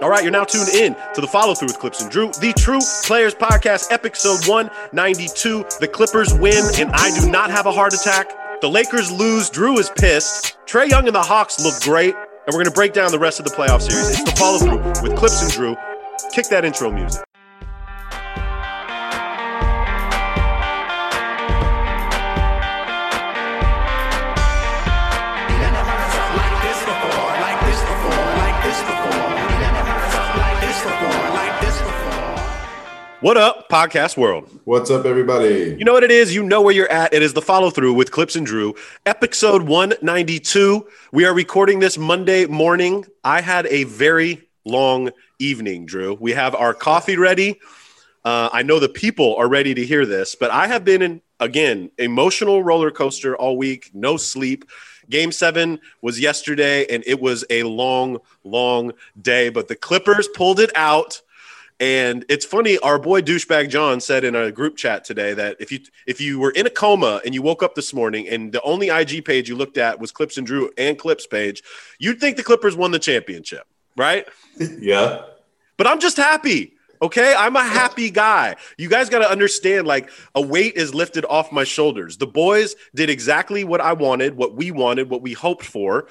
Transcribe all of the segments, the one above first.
All right, you're now tuned in to the follow through with Clipps and Drew, the True Players Podcast, episode 192. The Clippers win, and I do not have a heart attack. The Lakers lose. Drew is pissed. Trae Young and the Hawks look great, and we're going to break down the rest of the playoff series. It's the follow through with Clipps and Drew. Kick that intro music. What up, podcast world? What's up, everybody? You know what it is? You know where you're at. It is the follow through with Clipps and Drew, episode 192. We are recording this Monday morning. I had a very long evening, Drew. We have our coffee ready. Uh, I know the people are ready to hear this, but I have been in, again, emotional roller coaster all week, no sleep. Game seven was yesterday, and it was a long, long day, but the Clippers pulled it out and it's funny, our boy douchebag John said in a group chat today that if you if you were in a coma and you woke up this morning and the only IG page you looked at was Clipps and Drew and Clipps page, you'd think the Clippers won the championship, right? Yeah. But I'm just happy. Okay, I'm a happy guy. You guys got to understand like a weight is lifted off my shoulders. The boys did exactly what I wanted, what we wanted, what we hoped for.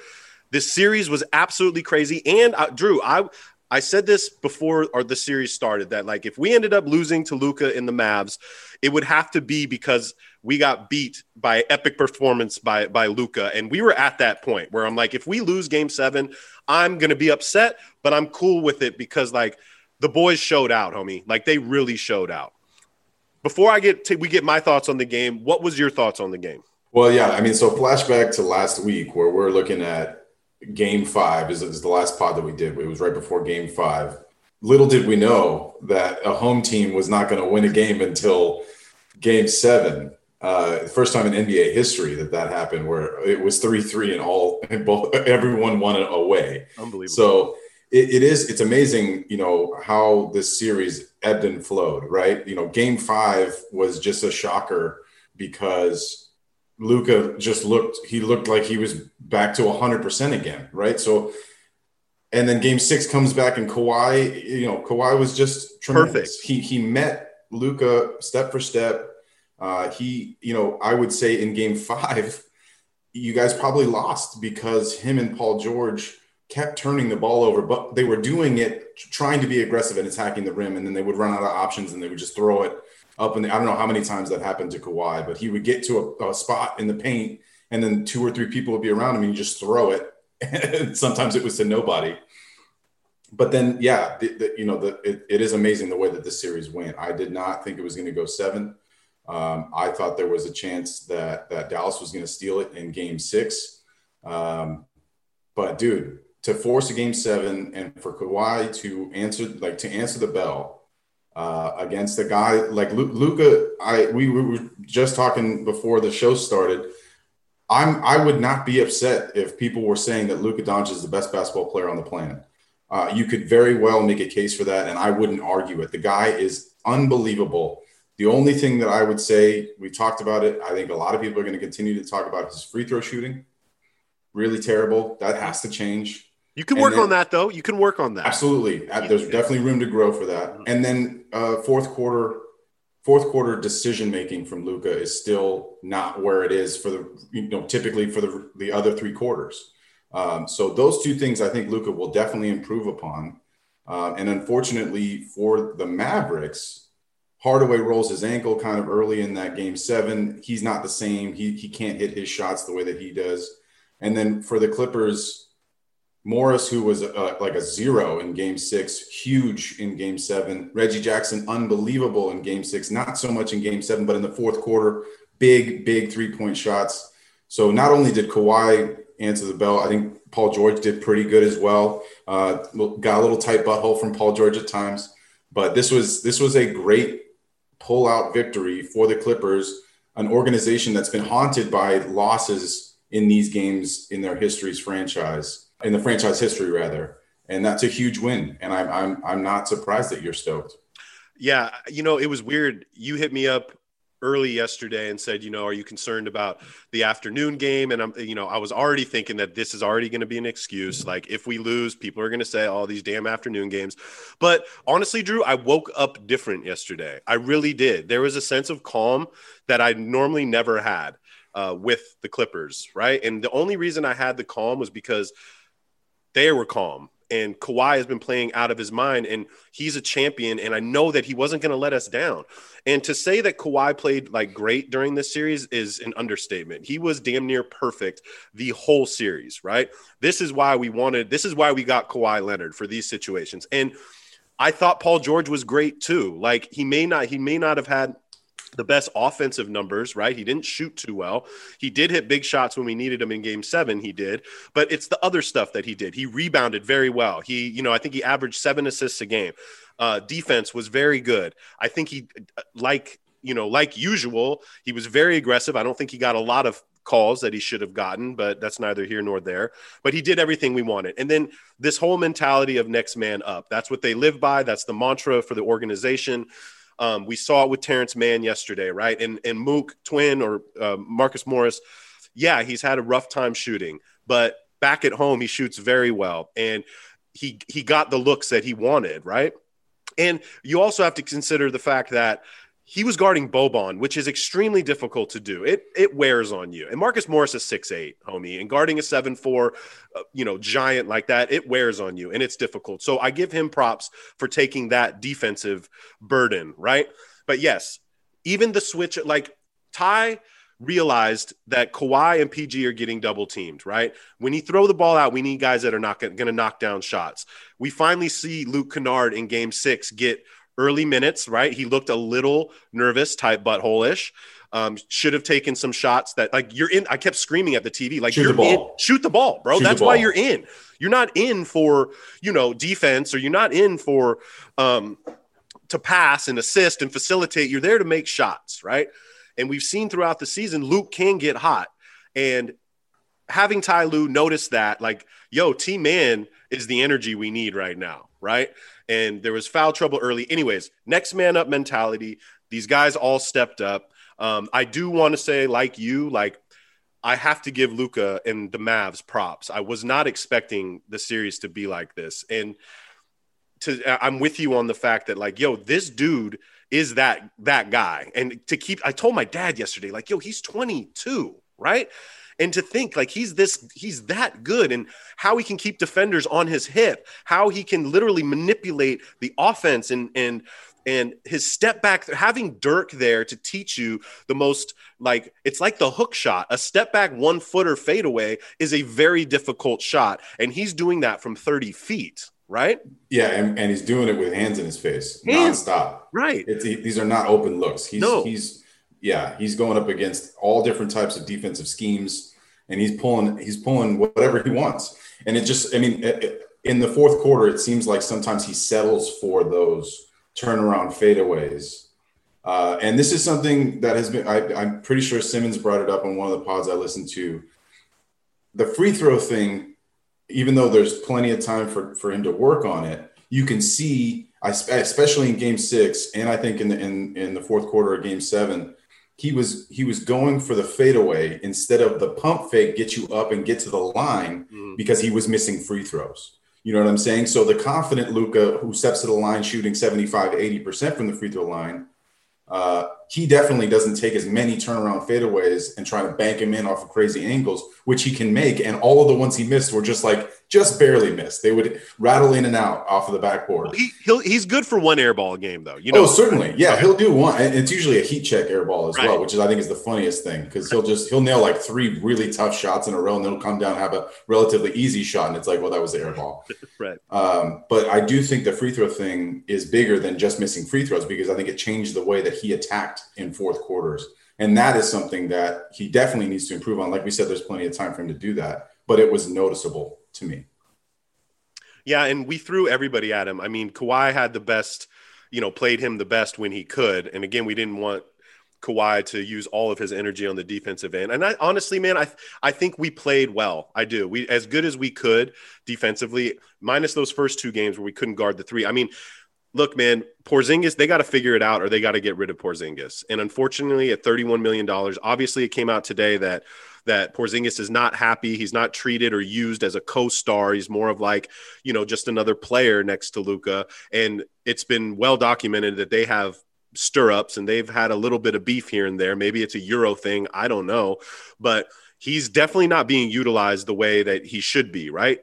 This series was absolutely crazy. And uh, Drew, I I said this before or the series started that like if we ended up losing to Luka in the Mavs, it would have to be because we got beat by epic performance by by Luka, and we were at that point where I'm like, if we lose Game Seven, I'm gonna be upset, but I'm cool with it because like the boys showed out, homie. Like they really showed out. Before I get to, we get my thoughts on the game, what was your thoughts on the game? Well, yeah, I mean, so flashback to last week where we're looking at game five is, is the last pod that we did. It was right before game five. Little did we know that a home team was not going to win a game until game seven. Uh, first time in NBA history that that happened, where it was three three and all and both everyone won it away. Unbelievable. So it, it is it's amazing, you know, how this series ebbed and flowed. Right, you know, Game five was just a shocker because Luka just looked he looked like he was back to 100% again, right? So and then game 6 comes back and Kawhi, you know, Kawhi was just tremendous. Perfect. He he met Luka step for step. Uh he, you know, I would say in game 5 you guys probably lost because him and Paul George kept turning the ball over, but they were doing it trying to be aggressive and attacking the rim and then they would run out of options and they would just throw it up in the, I don't know how many times that happened to Kawhi, but he would get to a, a spot in the paint and then two or three people would be around him and you just throw it. And sometimes it was to nobody. But then, yeah, the, the, you know, the, it, it is amazing the way that this series went. I did not think it was going to go seven. Um, I thought there was a chance that that Dallas was going to steal it in Game Six. Um, but dude, to force a Game Seven and for Kawhi to answer like to answer the bell uh, against a guy like Luka. I we, we were just talking before the show started. I'm I would not be upset if people were saying that Luka Doncic is the best basketball player on the planet. Uh, you could very well make a case for that, and I wouldn't argue it. The guy is unbelievable. The only thing that I would say, we talked about it. I think a lot of people are going to continue to talk about his free throw shooting. Really terrible. That has to change. You can work then, on that though. You can work on that. Absolutely. There's definitely room to grow for that. Mm-hmm. And then uh, fourth quarter, fourth quarter decision making from Luka is still not where it is for the you know typically for the the other three quarters. Um, so those two things I think Luka will definitely improve upon. Uh, and unfortunately for the Mavericks, Hardaway rolls his ankle kind of early in that game seven. He's not the same. He he can't hit his shots the way that he does. And then for the Clippers Morris, who was uh, like a zero in game six, huge in game seven. Reggie Jackson, unbelievable in game six, not so much in game seven, but in the fourth quarter, big, big three point shots. So not only did Kawhi answer the bell, I think Paul George did pretty good as well. Uh, got a little tight butthole from Paul George at times, but this was this was a great pull out victory for the Clippers, an organization that's been haunted by losses in these games in their history's franchise in the franchise history rather and that's a huge win and i'm i'm i'm not surprised that you're stoked yeah you know it was weird you hit me up early yesterday and said, you know, are you concerned about the afternoon game? And I'm, you know, I was already thinking that this is already going to be an excuse. Like if we lose, people are going to say all oh, these damn afternoon games. But honestly, Drew, I woke up different yesterday. I really did. There was a sense of calm that I normally never had uh, with the Clippers, right? And the only reason I had the calm was because they were calm and Kawhi has been playing out of his mind and he's a champion and I know that he wasn't going to let us down. And to say that Kawhi played like great during this series is an understatement. He was damn near perfect the whole series, right? This is why we wanted this is why we got Kawhi Leonard for these situations. And I thought Paul George was great too. Like he may not he may not have had the best offensive numbers, right? He didn't shoot too well. He did hit big shots when we needed him in game seven, he did, but it's the other stuff that he did. He rebounded very well. He, you know, I think he averaged seven assists a game. Uh, defense was very good. I think he, like, you know, like usual, he was very aggressive. I don't think he got a lot of calls that he should have gotten, but that's neither here nor there. But he did everything we wanted. And then this whole mentality of next man up. That's what they live by. That's the mantra for the organization. Um, we saw it with Terance Mann yesterday, right? And and Mook Twin or uh, Marcus Morris, yeah, he's had a rough time shooting, but back at home he shoots very well, and he he got the looks that he wanted, right? And you also have to consider the fact that he was guarding Boban, which is extremely difficult to do. It it wears on you. And Marcus Morris is six eight, homie, and guarding a seven four, uh, you know, giant like that, it wears on you, and it's difficult. So I give him props for taking that defensive burden, right? But yes, even the switch, like Ty realized that Kawhi and PG are getting double teamed, right? When you throw the ball out, we need guys that are not going to knock down shots. We finally see Luke Kennard in game six get early minutes, right? He looked a little nervous, type butthole-ish. Um, should have taken some shots that like you're in. I kept screaming at the TV, like shoot you're the ball. in, shoot the ball, bro. Shoot That's the why you're in. You're not in for you know defense, or you're not in for um, to pass and assist and facilitate. You're there to make shots, right? And we've seen throughout the season, Luke can get hot, and having Ty Lue notice that, like, yo, T Man is the energy we need right now, right? And there was foul trouble early. Anyways, next man up mentality. These guys all stepped up. Um, I do want to say, like you, like I have to give Luka and the Mavs props. I was not expecting the series to be like this, and to I'm with you on the fact that like, yo, this dude is that that guy. And to keep, I told my dad yesterday, like, yo, he's 22, right? And to think like he's this, he's that good, and how he can keep defenders on his hip, how he can literally manipulate the offense and and and his step back having dirk there to teach you the most like it's like the hook shot a step back one footer fadeaway is a very difficult shot and he's doing that from 30 feet right Yeah, and, and he's doing it with hands in his face, Hands. nonstop. right It's, he, these are not open looks. He's No. he's yeah, he's going up against all different types of defensive schemes, and he's pulling he's pulling whatever he wants. And it just, I mean, in the fourth quarter, it seems like sometimes he settles for those turnaround fadeaways. Uh, and this is something that has been, I, I'm pretty sure Simmons brought it up on one of the pods I listened to. The free throw thing, even though there's plenty of time for, for him to work on it, you can see, especially in game six, and I think in the, in, in the fourth quarter of game seven, he was he was going for the fadeaway instead of the pump fake get you up and get to the line Mhm. because he was missing free throws. You know what I'm saying? So the confident Luka who steps to the line shooting 75 80% from the free throw line, uh, he definitely doesn't take as many turnaround fadeaways and try to bank him in off of crazy angles, which he can make. And all of the ones he missed were just like just barely missed. They would rattle in and out off of the backboard. he, he'll he's good for one airball game though you know oh, certainly. Yeah, he'll do one. And it's usually a heat check airball as Right. well, which is I think is the funniest thing because he'll just he'll nail like three really tough shots in a row and then he'll come down and have a relatively easy shot. And it's like, well, that was the airball. right Um, but I do think the free throw thing is bigger than just missing free throws because I think it changed the way that he attacked in fourth quarters. And that is something that he definitely needs to improve on. Like we said, there's plenty of time for him to do that, but it was noticeable to me. Yeah, and we threw everybody at him. I mean, Kawhi had the best, you know, played him the best when he could. And again, we didn't want Kawhi to use all of his energy on the defensive end. And I honestly, man, I I think we played well. I do. We as good as we could defensively, minus those first two games where we couldn't guard the three. I mean, look, man, Porzingis, they got to figure it out or they got to get rid of Porzingis. And unfortunately, at $31 million, obviously it came out today that that Porzingis is not happy. He's not treated or used as a co-star. He's more of like, you know, just another player next to Luka. And it's been well documented that they have stirrups and they've had a little bit of beef here and there. Maybe it's a Euro thing. I don't know. But he's definitely not being utilized the way that he should be, right?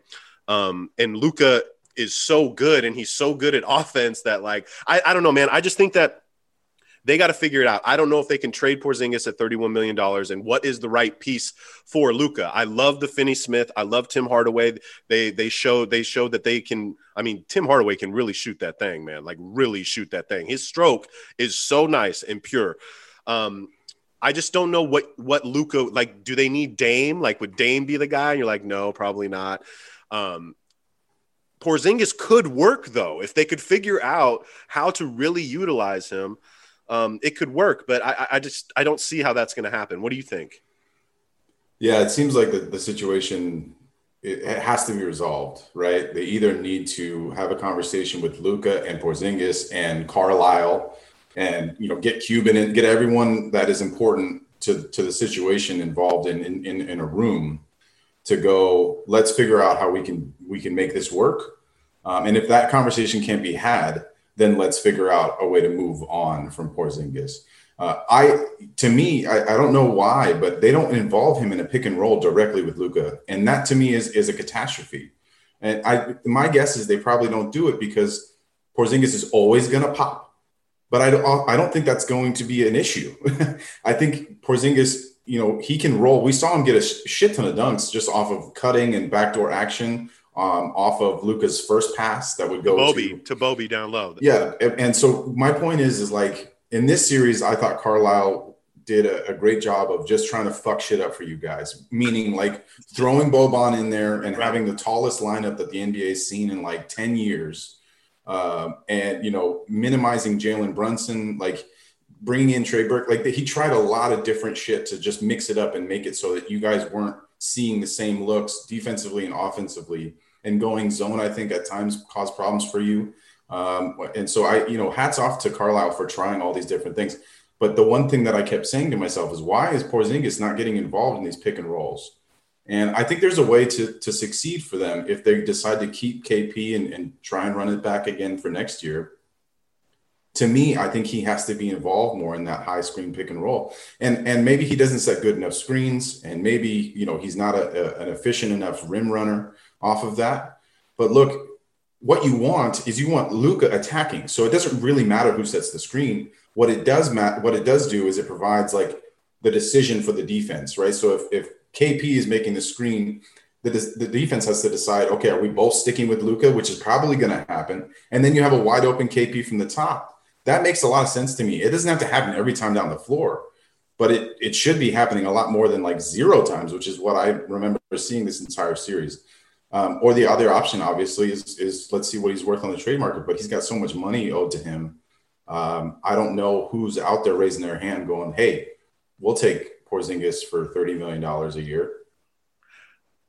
Um, and Luka is so good and he's so good at offense that like I, I don't know, man. I just think that they got to figure it out. I don't know if they can trade Porzingis at $31 million and what is the right piece for Luka. I love the Finney Smith. I love Tim Hardaway. They they showed they showed that they can. I mean, Tim Hardaway can really shoot that thing, man. Like really shoot that thing. His stroke is so nice and pure. Um, I just don't know what what Luka like. Do they need Dame? Like, would Dame be the guy? And you're like, no, probably not. Um, Porzingis could work though if they could figure out how to really utilize him. Um, it could work, but I, I just I don't see how that's going to happen. What do you think? Yeah, it seems like the, the situation it, has to be resolved, right? They either need to have a conversation with Luka and Porzingis and Carlisle, and you know get Cuban and get everyone that is important to to the situation involved in in, in, in a room to go. Let's figure out how we can we can make this work um, and if that conversation can't be had, then let's figure out a way to move on from Porzingis. Uh, I, to me, I, I, don't know why, but they don't involve him in a pick and roll directly with Luka, and that to me is is a catastrophe. And I, my guess is they probably don't do it because Porzingis is always going to pop, but I don't, I don't think that's going to be an issue. I think Porzingis, you know, he can roll. We saw him get a shit ton of dunks just off of cutting and backdoor action um, off of Luka's first pass that would go Bobby to, to Bobby down low. Yeah, and, so my point is, is like in this series, I thought Carlisle did a, a, great job of just trying to fuck shit up for you guys. Meaning like throwing Boban in there and having the tallest lineup that the NBA's seen in like ten years, uh, and you know minimizing Jalen Brunson, like bringing in Trey Burke. Like he tried a lot of different shit to just mix it up and make it so that you guys weren't seeing the same looks defensively and offensively and going zone, I think at times caused problems for you. Um, and so I, you know, hats off to Carlisle for trying all these different things. But the one thing that I kept saying to myself is why is Porzingis not getting involved in these pick and rolls? And I think there's a way to, to succeed for them if they decide to keep KP and, and try and run it back again for next year. To me, I think he has to be involved more in that high screen pick and roll. And and maybe he doesn't set good enough screens, and maybe you know he's not a, a, an efficient enough rim runner off of that. But look, what you want is you want Luka attacking. So it doesn't really matter who sets the screen. What it does matter, what it does do is it provides like the decision for the defense, right? So if, if KP is making the screen, the, the defense has to decide, okay, are we both sticking with luka which is probably going to happen, and then you have a wide open KP from the top. That makes a lot of sense to me. It doesn't have to happen every time down the floor, but it it should be happening a lot more than like zero times, which is what I remember seeing this entire series. Um, or the other option, obviously, is, is let's see what he's worth on the trade market. But he's got so much money owed to him. Um, I don't know who's out there raising their hand, going, "Hey, we'll take Porzingis for thirty million dollars a year."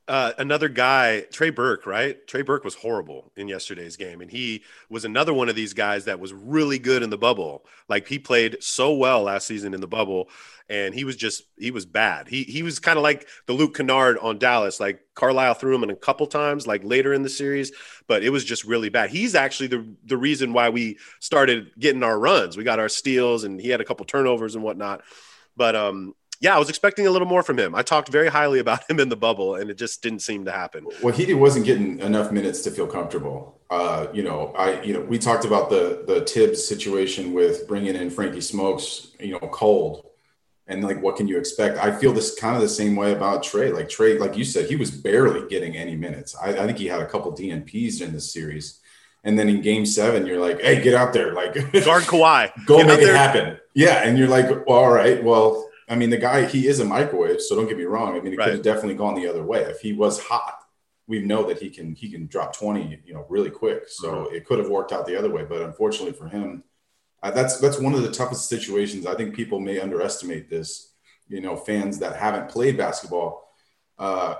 Uh, another guy, Trey Burke, right? Trey Burke was horrible in yesterday's game, and he was another one of these guys that was really good in the bubble. Like he played so well last season in the bubble, and he was just he was bad. He he was kind of like the Luke Kennard on Dallas. Like Carlisle threw him in a couple times, like later in the series, but it was just really bad. He's actually the the reason why we started getting our runs. We got our steals, and he had a couple turnovers and whatnot. But um, yeah, I was expecting a little more from him. I talked very highly about him in the bubble, and it just didn't seem to happen. Well, he wasn't getting enough minutes to feel comfortable. Uh, you know, I you know we talked about the the Thibs situation with bringing in Frankie Smokes, you know, cold, and like what can you expect? I feel this kind of the same way about Trey. Like Trey, like you said, he was barely getting any minutes. I, I think he had a couple DNPs in this series. And then in game seven, you're like, hey, get out there. Like guard Kawhi. Go get make it happen. Yeah. And you're like, well, all right, well, I mean, the guy, he is a microwave, so don't get me wrong. I mean, it right. could have definitely gone the other way. If he was hot, we know that he can he can drop 20, you know, really quick. So mm-hmm. it could have worked out the other way. But unfortunately for him, uh, that's that's one of the toughest situations. I think people may underestimate this. You know, fans that haven't played basketball. Uh,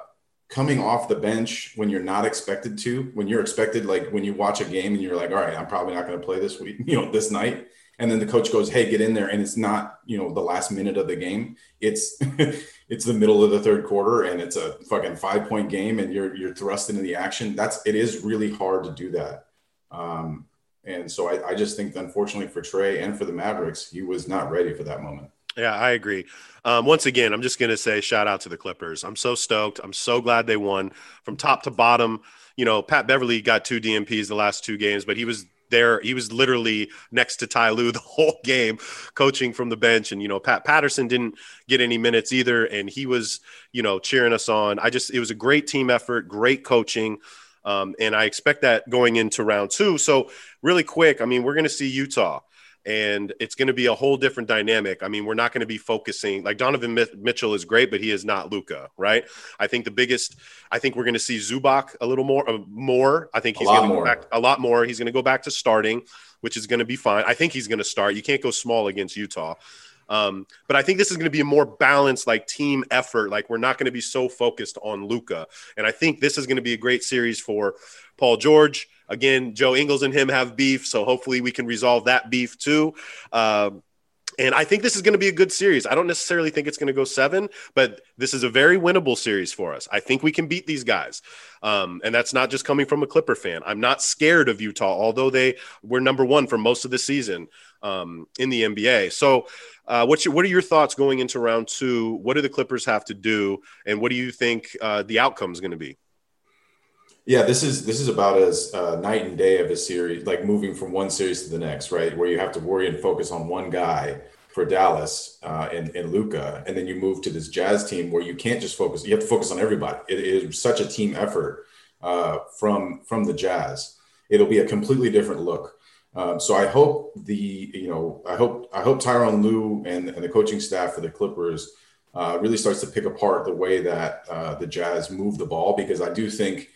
coming off the bench when you're not expected to, when you're expected, like when you watch a game and you're like, all right, I'm probably not going to play this week, you know, this night. And then the coach goes, Hey, get in there. And it's not, you know, the last minute of the game. It's, it's the middle of the third quarter and it's a fucking five point game and you're, you're thrust into the action. That's, it is really hard to do that. Um, and so I, I just think, unfortunately for Trey and for the Mavericks, he was not ready for that moment. Yeah, I agree. Um, once again, I'm just going to say shout out to the Clippers. I'm so stoked. I'm so glad they won from top to bottom. You know, Pat Beverley got two DNPs the last two games, but he was there. He was literally next to Ty Lue the whole game, coaching from the bench. And, you know, Pat Patterson didn't get any minutes either. And he was, you know, cheering us on. I just, it was a great team effort, great coaching. Um, and I expect that going into round two. So, really quick, I mean, we're going to see Utah and it's going to be a whole different dynamic. I mean, we're not going to be focusing like Donovan Mitchell is great, but he is not Luka, right? I think the biggest, I think we're going to see Zubac a little more, uh, more. I think he's going to go back a lot more. He's going to go back to starting, which is going to be fine. I think he's going to start. You can't go small against Utah. Um, but I think this is going to be a more balanced, like team effort. Like we're not going to be so focused on Luka, and I think this is going to be a great series for Paul George. Again, Joe Ingles and him have beef, so hopefully we can resolve that beef too. Um, and I think this is going to be a good series. I don't necessarily think it's going to go seven, but this is a very winnable series for us. I think we can beat these guys. Um, and that's not just coming from a Clipper fan. I'm not scared of Utah, although they were number one for most of the season um, in the NBA. So, uh, what's your, what are your thoughts going into round two? What do the Clippers have to do? And what do you think uh, the outcome is going to be? Yeah, this is this is about as uh, night and day of a series, like moving from one series to the next, right? Where you have to worry and focus on one guy for Dallas uh, and, and Luka, and then you move to this Jazz team where you can't just focus; you have to focus on everybody. it is such a team effort uh, from from the Jazz. It'll be a completely different look. Um, so I hope the you know I hope I hope Tyronn Lue and, and the coaching staff for the Clippers uh, really starts to pick apart the way that uh, the Jazz move the ball because I do think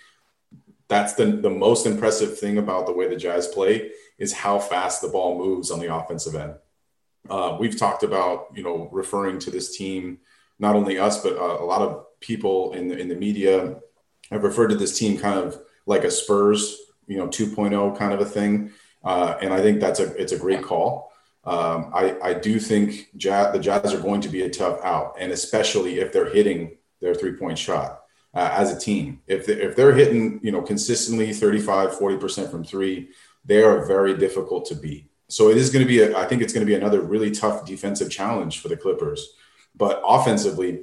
that's the, the most impressive thing about the way the Jazz play is how fast the ball moves on the offensive end. Uh, we've talked about, you know, referring to this team, not only us, but uh, a lot of people in the, in the media have referred to this team kind of like a Spurs, you know, 2.0 kind of a thing. Uh, and I think that's a, it's a great call. Um, I, I do think Jazz, the Jazz are going to be a tough out, and especially if they're hitting their three point shot uh, as a team. If, they, if they're hitting, you know, consistently 35, 40% from three, they are very difficult to beat. So it is going to be, a, I think it's going to be another really tough defensive challenge for the Clippers. But offensively,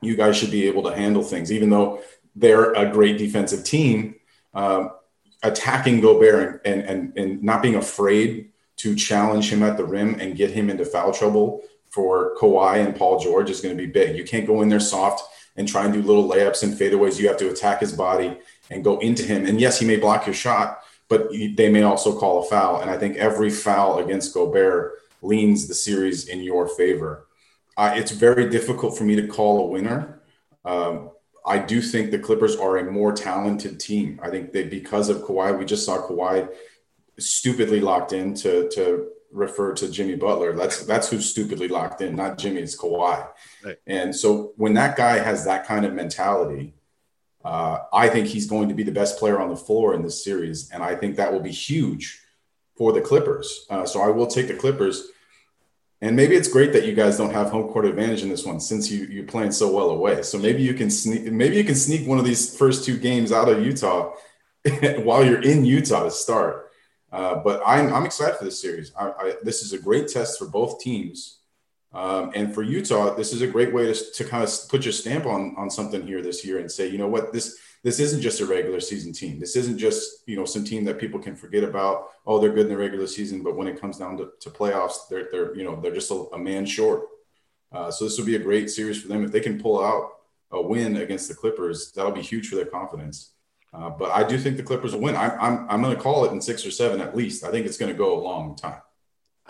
you guys should be able to handle things, even though they're a great defensive team. Um, attacking Gobert and, and, and not being afraid to challenge him at the rim and get him into foul trouble for Kawhi and Paul George is going to be big. You can't go in there soft and try and do little layups and fadeaways. You have to attack his body and go into him. And yes, he may block your shot, but they may also call a foul. And I think every foul against Gobert leans the series in your favor. Uh, it's very difficult for me to call a winner. Um, I do think the Clippers are a more talented team. I think that because of Kawhi, we just saw Kawhi stupidly locked in to, to refer to Jimmy Butler. That's that's who's stupidly locked in, not Jimmy. It's Kawhi. Right. And so when that guy has that kind of mentality, uh, I think he's going to be the best player on the floor in this series, and I think that will be huge for the Clippers. Uh, so I will take the Clippers. And maybe it's great that you guys don't have home court advantage in this one since you you're playing so well away. So maybe you can sneak maybe you can sneak one of these first two games out of Utah while you're in Utah to start. Uh, but I'm, I'm excited for this series. I, I, this is a great test for both teams. Um, and for Utah, this is a great way to, to kind of put your stamp on, on something here this year and say, you know what, this this isn't just a regular season team. This isn't just you know some team that people can forget about. Oh, they're good in the regular season, but when it comes down to, to playoffs, they're they're you know they're just a, a man short. Uh, so this will be a great series for them if they can pull out a win against the Clippers. That'll be huge for their confidence. Uh, but I do think the Clippers will win. I'm I'm, I'm going to call it in six or seven at least. I think it's going to go a long time.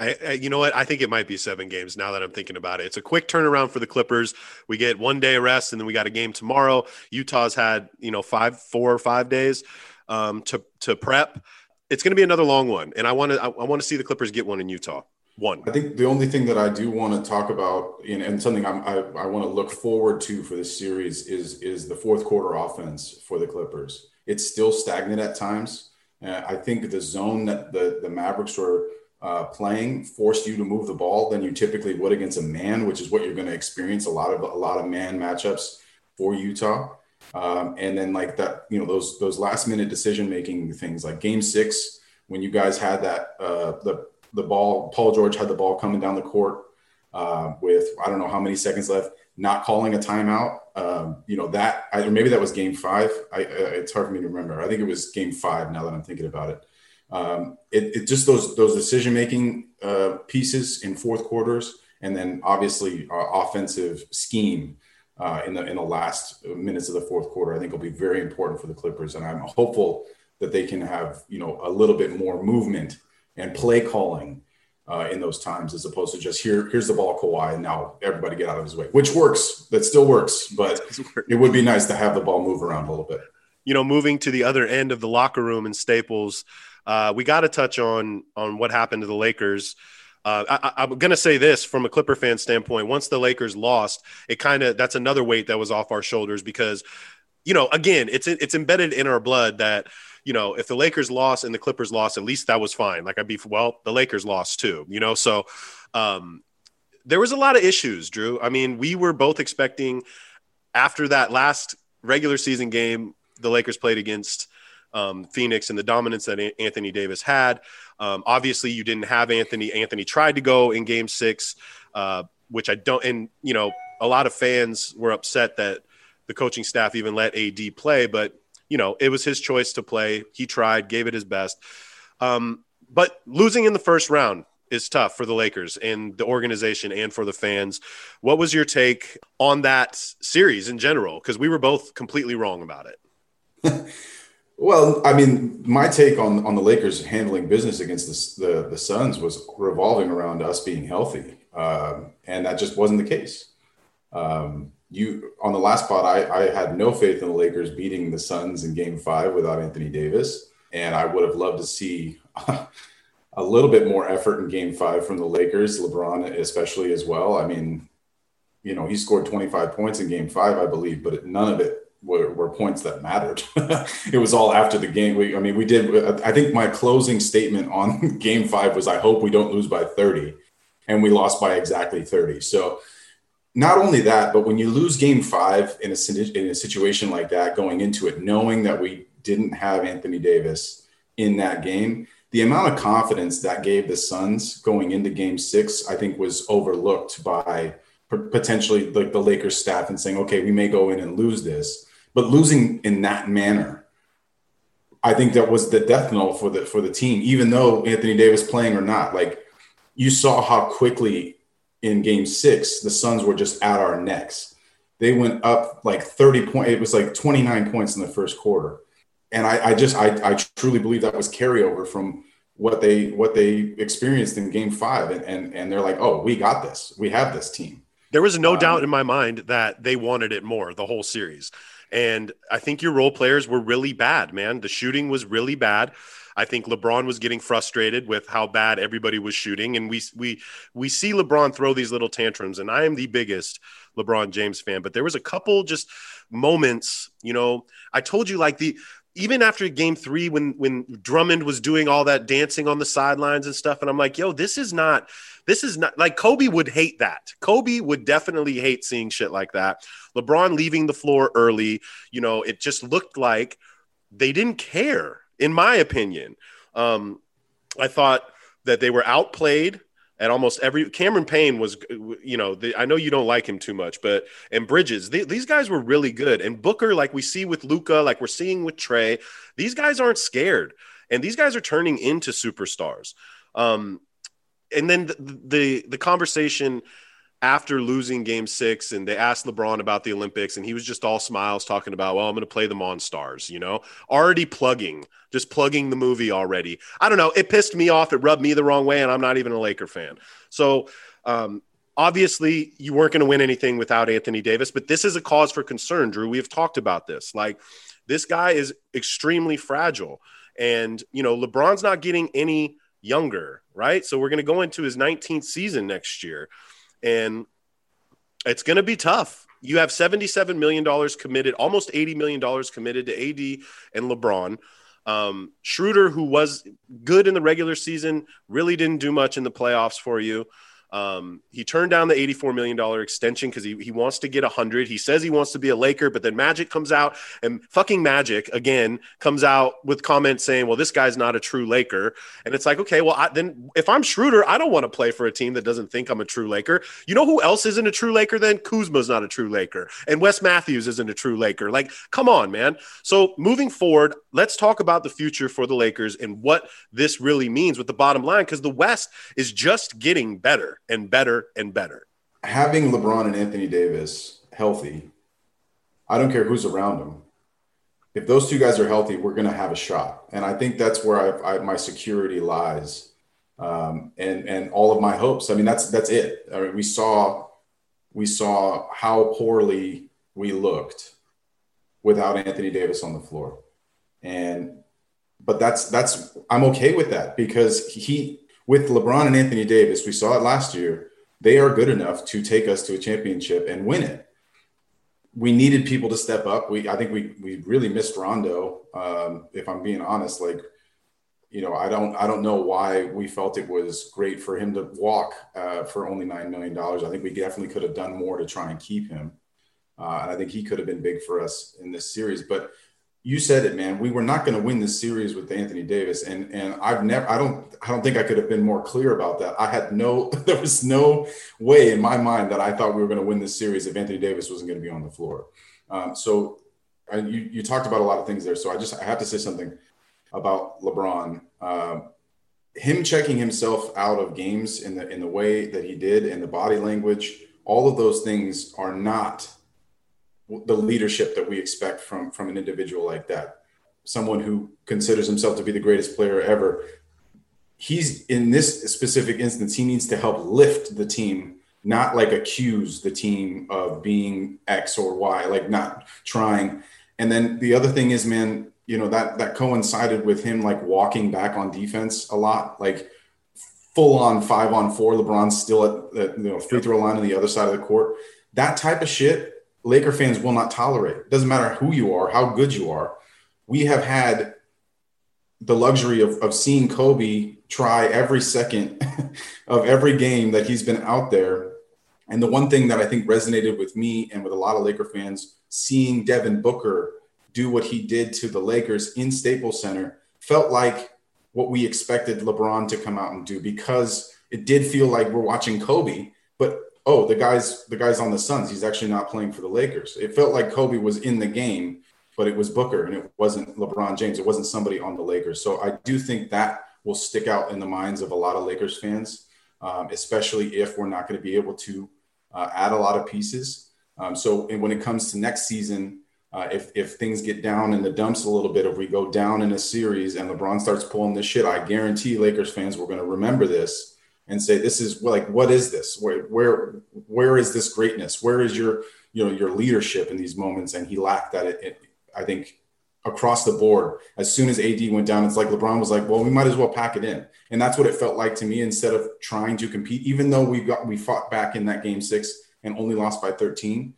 I, I, you know what? I think it might be seven games now that I'm thinking about it. It's a quick turnaround for the Clippers. We get one day rest, and then we got a game tomorrow. Utah's had you know five, four or five days um, to to prep. It's going to be another long one, and I want to I, I want to see the Clippers get one in Utah. one. I think the only thing that I do want to talk about, and, and something I'm, i I, want to look forward to for this series is is the fourth quarter offense for the Clippers. It's still stagnant at times. Uh, I think the zone that the the Mavericks were uh, playing forced you to move the ball than you typically would against a man, which is what you're going to experience a lot of a lot of man matchups for Utah. Um, and then like that, you know, those those last minute decision making things like Game Six when you guys had that uh, the the ball, Paul George had the ball coming down the court uh, with I don't know how many seconds left, not calling a timeout. Um, you know that, I, or maybe that was Game Five. I, uh, it's hard for me to remember. I think it was Game Five. Now that I'm thinking about it, um, it, it, just those those decision making uh, pieces in fourth quarters, and then obviously offensive scheme. Uh, in the in the last minutes of the fourth quarter, I think will be very important for the Clippers, and I'm hopeful that they can have you know a little bit more movement and play calling uh, in those times as opposed to just here here's the ball Kawhi and now everybody get out of his way which works. That still works but it would be nice to have the ball move around a little bit. You know moving to the other end of the locker room in Staples uh, we got to touch on on what happened to the Lakers. Uh, I, am going to say this from a Clipper fan standpoint. Once the Lakers lost, it kind of that's another weight that was off our shoulders because, you know, again, it's it's embedded in our blood that you know, if the Lakers lost and the Clippers lost, at least that was fine. Like I'd be, well, the Lakers lost too, you know? So, um, there was a lot of issues, Drew. I mean, we were both expecting after that last regular season game, the Lakers played against um, Phoenix and the dominance that Anthony Davis had. Um, obviously, you didn't have Anthony. Anthony tried to go in game six, uh, which I don't, and, you know, a lot of fans were upset that the coaching staff even let AD play, but you know, it was his choice to play. He tried, gave it his best. Um, but losing in the first round is tough for the Lakers and the organization and for the fans. What was your take on that series in general? Because we were both completely wrong about it. well, I mean, my take on on the Lakers handling business against the the, the Suns was revolving around us being healthy, um, and that just wasn't the case. Um, you on the last spot, I, I had no faith in the Lakers beating the Suns in Game Five without Anthony Davis, and I would have loved to see a little bit more effort in Game Five from the Lakers, LeBron especially as well. I mean, you know, he scored 25 points in Game Five, I believe, but none of it were, were points that mattered. it was all after the game. We, I mean, we did. I think my closing statement on Game Five was, "I hope we don't lose by 30," and we lost by exactly 30. So not only that, but when you lose game five in a, in a situation like that, going into it, knowing that we didn't have Anthony Davis in that game, the amount of confidence that gave the Suns going into game six, I think was overlooked by potentially like the Lakers staff and saying, okay, we may go in and lose this. But losing in that manner, I think that was the death knell for the for the team, even though Anthony Davis playing or not. Like you saw how quickly in game six, the Suns were just at our necks. They went up like 30 points. It was like 29 points in the first quarter. And I, I just, I, I truly believe that was carryover from what they, what they experienced in game five. And, and, and they're like, oh, we got this. We have this team. There was no um, doubt in my mind that they wanted it more the whole series. And I think your role players were really bad, man. The shooting was really bad. I think LeBron was getting frustrated with how bad everybody was shooting, and we we we see LeBron throw these little tantrums. And I am the biggest LeBron James fan, but there was a couple just moments. You know, I told you like the even after game three when when drummond was doing all that dancing on the sidelines and stuff and i'm like yo this is not this is not like kobe would hate that kobe would definitely hate seeing shit like that lebron leaving the floor early you know it just looked like they didn't care in my opinion. Um, I thought that they were outplayed at almost every. Cameron Payne was, you know, the, I know you don't like him too much, but and Bridges, these guys were really good. And Booker, like we see with Luka, like we're seeing with Trey, these guys aren't scared, and these guys are turning into superstars. Um, and then the, the, the conversation after losing game six and they asked LeBron about the Olympics and he was just all smiles talking about, well, I'm going to play them on stars, you know, already plugging, just plugging the movie already. I don't know. It pissed me off. It rubbed me the wrong way. And I'm not even a Laker fan. So, um, obviously you weren't going to win anything without Anthony Davis, but this is a cause for concern, Drew. We have talked about this. Like this guy is extremely fragile and, you know, LeBron's not getting any younger, right? So we're going to go into his 19th season next year. And it's going to be tough. You have $77 million committed, almost $80 million committed to AD and LeBron. Um, Schroeder, who was good in the regular season, really didn't do much in the playoffs for you. Um, he turned down the $84 million extension because he, he wants to get 100. He says he wants to be a Laker, but then Magic comes out and fucking Magic again comes out with comments saying, well, this guy's not a true Laker. And it's like, okay, well, I, then if I'm Schroeder, I don't want to play for a team that doesn't think I'm a true Laker. You know who else isn't a true Laker then? Kuzma's not a true Laker. And Wes Matthews isn't a true Laker. Like, come on, man. So moving forward, let's talk about the future for the Lakers and what this really means with the bottom line because the West is just getting better and better and better. Having LeBron and Anthony Davis healthy, I don't care who's around them. If those two guys are healthy, we're going to have a shot, and I think that's where I, I, my security lies, um, and and all of my hopes. I mean, that's that's it. I mean, we saw we saw how poorly we looked without Anthony Davis on the floor, and but that's that's I'm okay with that because he with LeBron and Anthony Davis, we saw it last year. They are good enough to take us to a championship and win it. We needed people to step up. We, I think we we really missed Rondo. Um, if I'm being honest, like, you know, I don't I don't know why we felt it was great for him to walk uh, for only nine million dollars. I think we definitely could have done more to try and keep him, uh, and I think he could have been big for us in this series. But you said it, man. We were not going to win this series with Anthony Davis, and and I've never, I don't, I don't think I could have been more clear about that. I had no, there was no way in my mind that I thought we were going to win this series if Anthony Davis wasn't going to be on the floor. Um, so, I, you you talked about a lot of things there. So I just I have to say something about LeBron. Uh, him checking himself out of games in the in the way that he did, and the body language, all of those things are not the leadership that we expect from from an individual like that. Someone who considers himself to be the greatest player ever. He's in this specific instance he needs to help lift the team not like accuse the team of being x or y like not trying. And then the other thing is man you know that that coincided with him like walking back on defense a lot like full on five on four lebron's still at the you know free throw line on the other side of the court. That type of shit Laker fans will not tolerate. It doesn't matter who you are, how good you are. We have had the luxury of, of seeing Kobe try every second of every game that he's been out there. And the one thing that I think resonated with me and with a lot of Laker fans, seeing Devin Booker do what he did to the Lakers in Staples Center felt like what we expected LeBron to come out and do because it did feel like we're watching Kobe, but oh, the guy's the guy's on the Suns. He's actually not playing for the Lakers. It felt like Kobe was in the game, but it was Booker and it wasn't LeBron James. It wasn't somebody on the Lakers. So I do think that will stick out in the minds of a lot of Lakers fans, um, especially if we're not going to be able to uh, add a lot of pieces. Um, so when it comes to next season, uh, if if things get down in the dumps a little bit, if we go down in a series and LeBron starts pulling this shit, I guarantee Lakers fans we're going to remember this and say this is like what is this? Where where where is this greatness? Where is your you know your leadership in these moments? And he lacked that it, it, i think across the board. As soon as ad went down it's like lebron was like well we might as well pack it in. And that's what it felt like to me instead of trying to compete even though we got we fought back in that game six and only lost by 13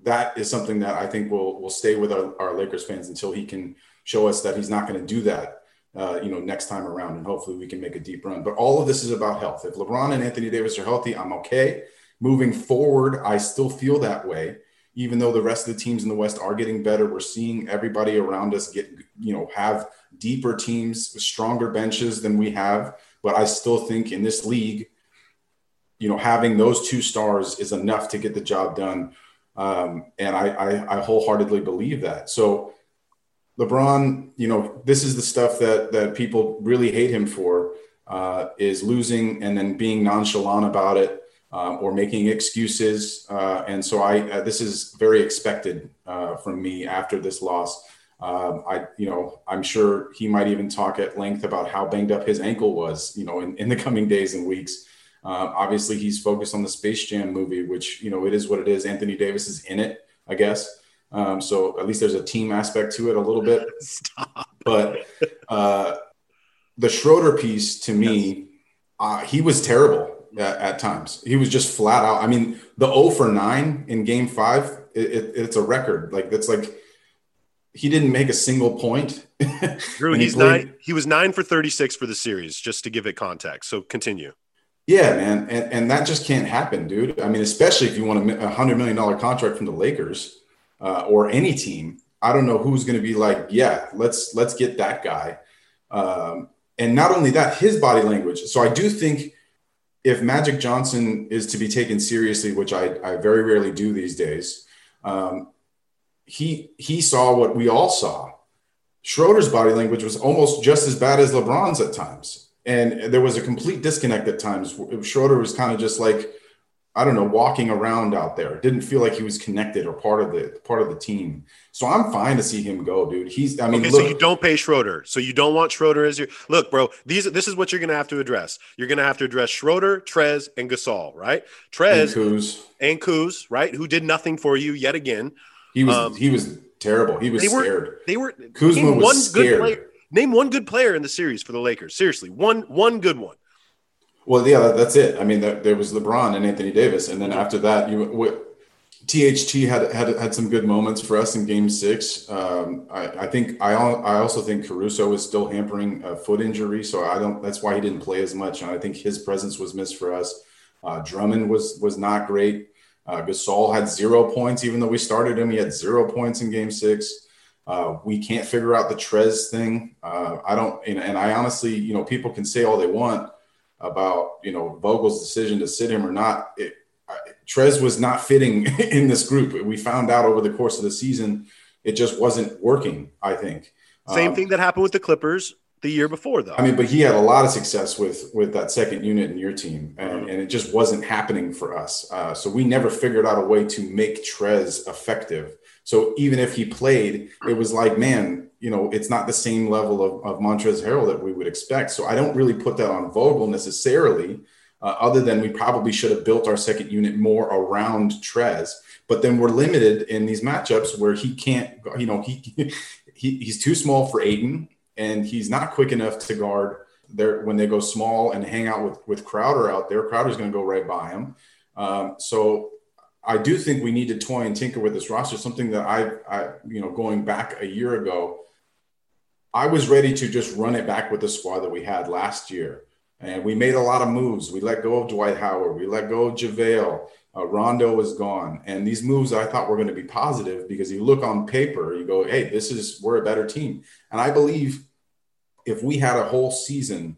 that is something that i think will will stay with our, our lakers fans until he can show us that he's not going to do that uh, you know, next time around, and hopefully we can make a deep run. But all of this is about health. If LeBron and Anthony Davis are healthy, I'm okay. Moving forward, I still feel that way, even though the rest of the teams in the West are getting better. We're seeing everybody around us get, you know, have deeper teams, stronger benches than we have. But I still think in this league, you know, having those two stars is enough to get the job done. Um, and I, I, I wholeheartedly believe that. So LeBron, you know, this is the stuff that that people really hate him for uh, is losing and then being nonchalant about it uh, or making excuses. Uh, and so I, uh, this is very expected uh, from me after this loss. Um, I, you know, I'm sure he might even talk at length about how banged up his ankle was, you know, in, in the coming days and weeks. Uh, obviously, he's focused on the Space Jam movie, which you know it is what it is. Anthony Davis is in it, I guess. Um, so at least there's a team aspect to it a little bit. Stop. But uh, the Schroeder piece to me, uh, he was terrible at, at, times. He was just flat out. I mean, the 0 for 9 in game five, it, it, it's a record. Like, that's like, he didn't make a single point. Drew, he's he nine. He was nine for 36 for the series, just to give it context. So continue. Yeah, man. And, and that just can't happen, dude. I mean, especially if you want a $100 million contract from the Lakers uh, or any team. I don't know who's going to be like, yeah, let's let's get that guy. Um, and not only that, his body language. So I do think if Magic Johnson is to be taken seriously, which I, I very rarely do these days, um, he he saw what we all saw. Schroeder's body language was almost just as bad as LeBron's at times, and there was a complete disconnect at times. Schroeder was kind of just like I don't know, walking around out there. Didn't feel like he was connected or part of the part of the team. So I'm fine to see him go, dude. He's I mean, okay, look, so you don't pay Schroeder. So you don't want Schroeder as your look, bro. These this is what you're gonna have to address. You're gonna have to address Schroeder, Trez, and Gasol, right? Trez and Kuz, and Kuz right? Who did nothing for you yet again. He was um, he was terrible. He was they scared. Were, they were Kuzma was one scared. Good player, name one good player in the series for the Lakers. Seriously, one one good one. Well, yeah, that's it. I mean, there, was LeBron and Anthony Davis, and then after that, you THT had had had some good moments for us in Game Six. Um, I, I, think I I also think Caruso was still hampering a foot injury, so I don't. That's why he didn't play as much, and I think his presence was missed for us. Uh, Drummond was was not great. Uh, Gasol had zero points, even though we started him. He had zero points in Game Six. Uh, we can't figure out the Trez thing. Uh, I don't, and, and I honestly, you know, people can say all they want about you know Vogel's decision to sit him or not. It, Trez was not fitting in this group. We found out over the course of the season it just wasn't working. I think same um, thing that happened with the Clippers the year before, though. I mean, but he had a lot of success with with that second unit in your team, and, mm-hmm. and it just wasn't happening for us. Uh, so we never figured out a way to make Trez effective. So even if he played, it was like, man, you know, it's not the same level of, of Montrezl Harrell that we would expect. So I don't really put that on Vogel necessarily, uh, other than we probably should have built our second unit more around Trez. But then we're limited in these matchups where he can't, you know, he, he he's too small for Ayton and he's not quick enough to guard there when they go small and hang out with with Crowder out there. Crowder's going to go right by him. Um, so I do think we need to toy and tinker with this roster. Something that I, I, you know, going back a year ago, I was ready to just run it back with the squad that we had last year, and we made a lot of moves. We let go of Dwight Howard. We let go of JaVale. Uh, Rondo was gone, and these moves I thought were going to be positive because you look on paper, you go, "Hey, this is we're a better team." And I believe if we had a whole season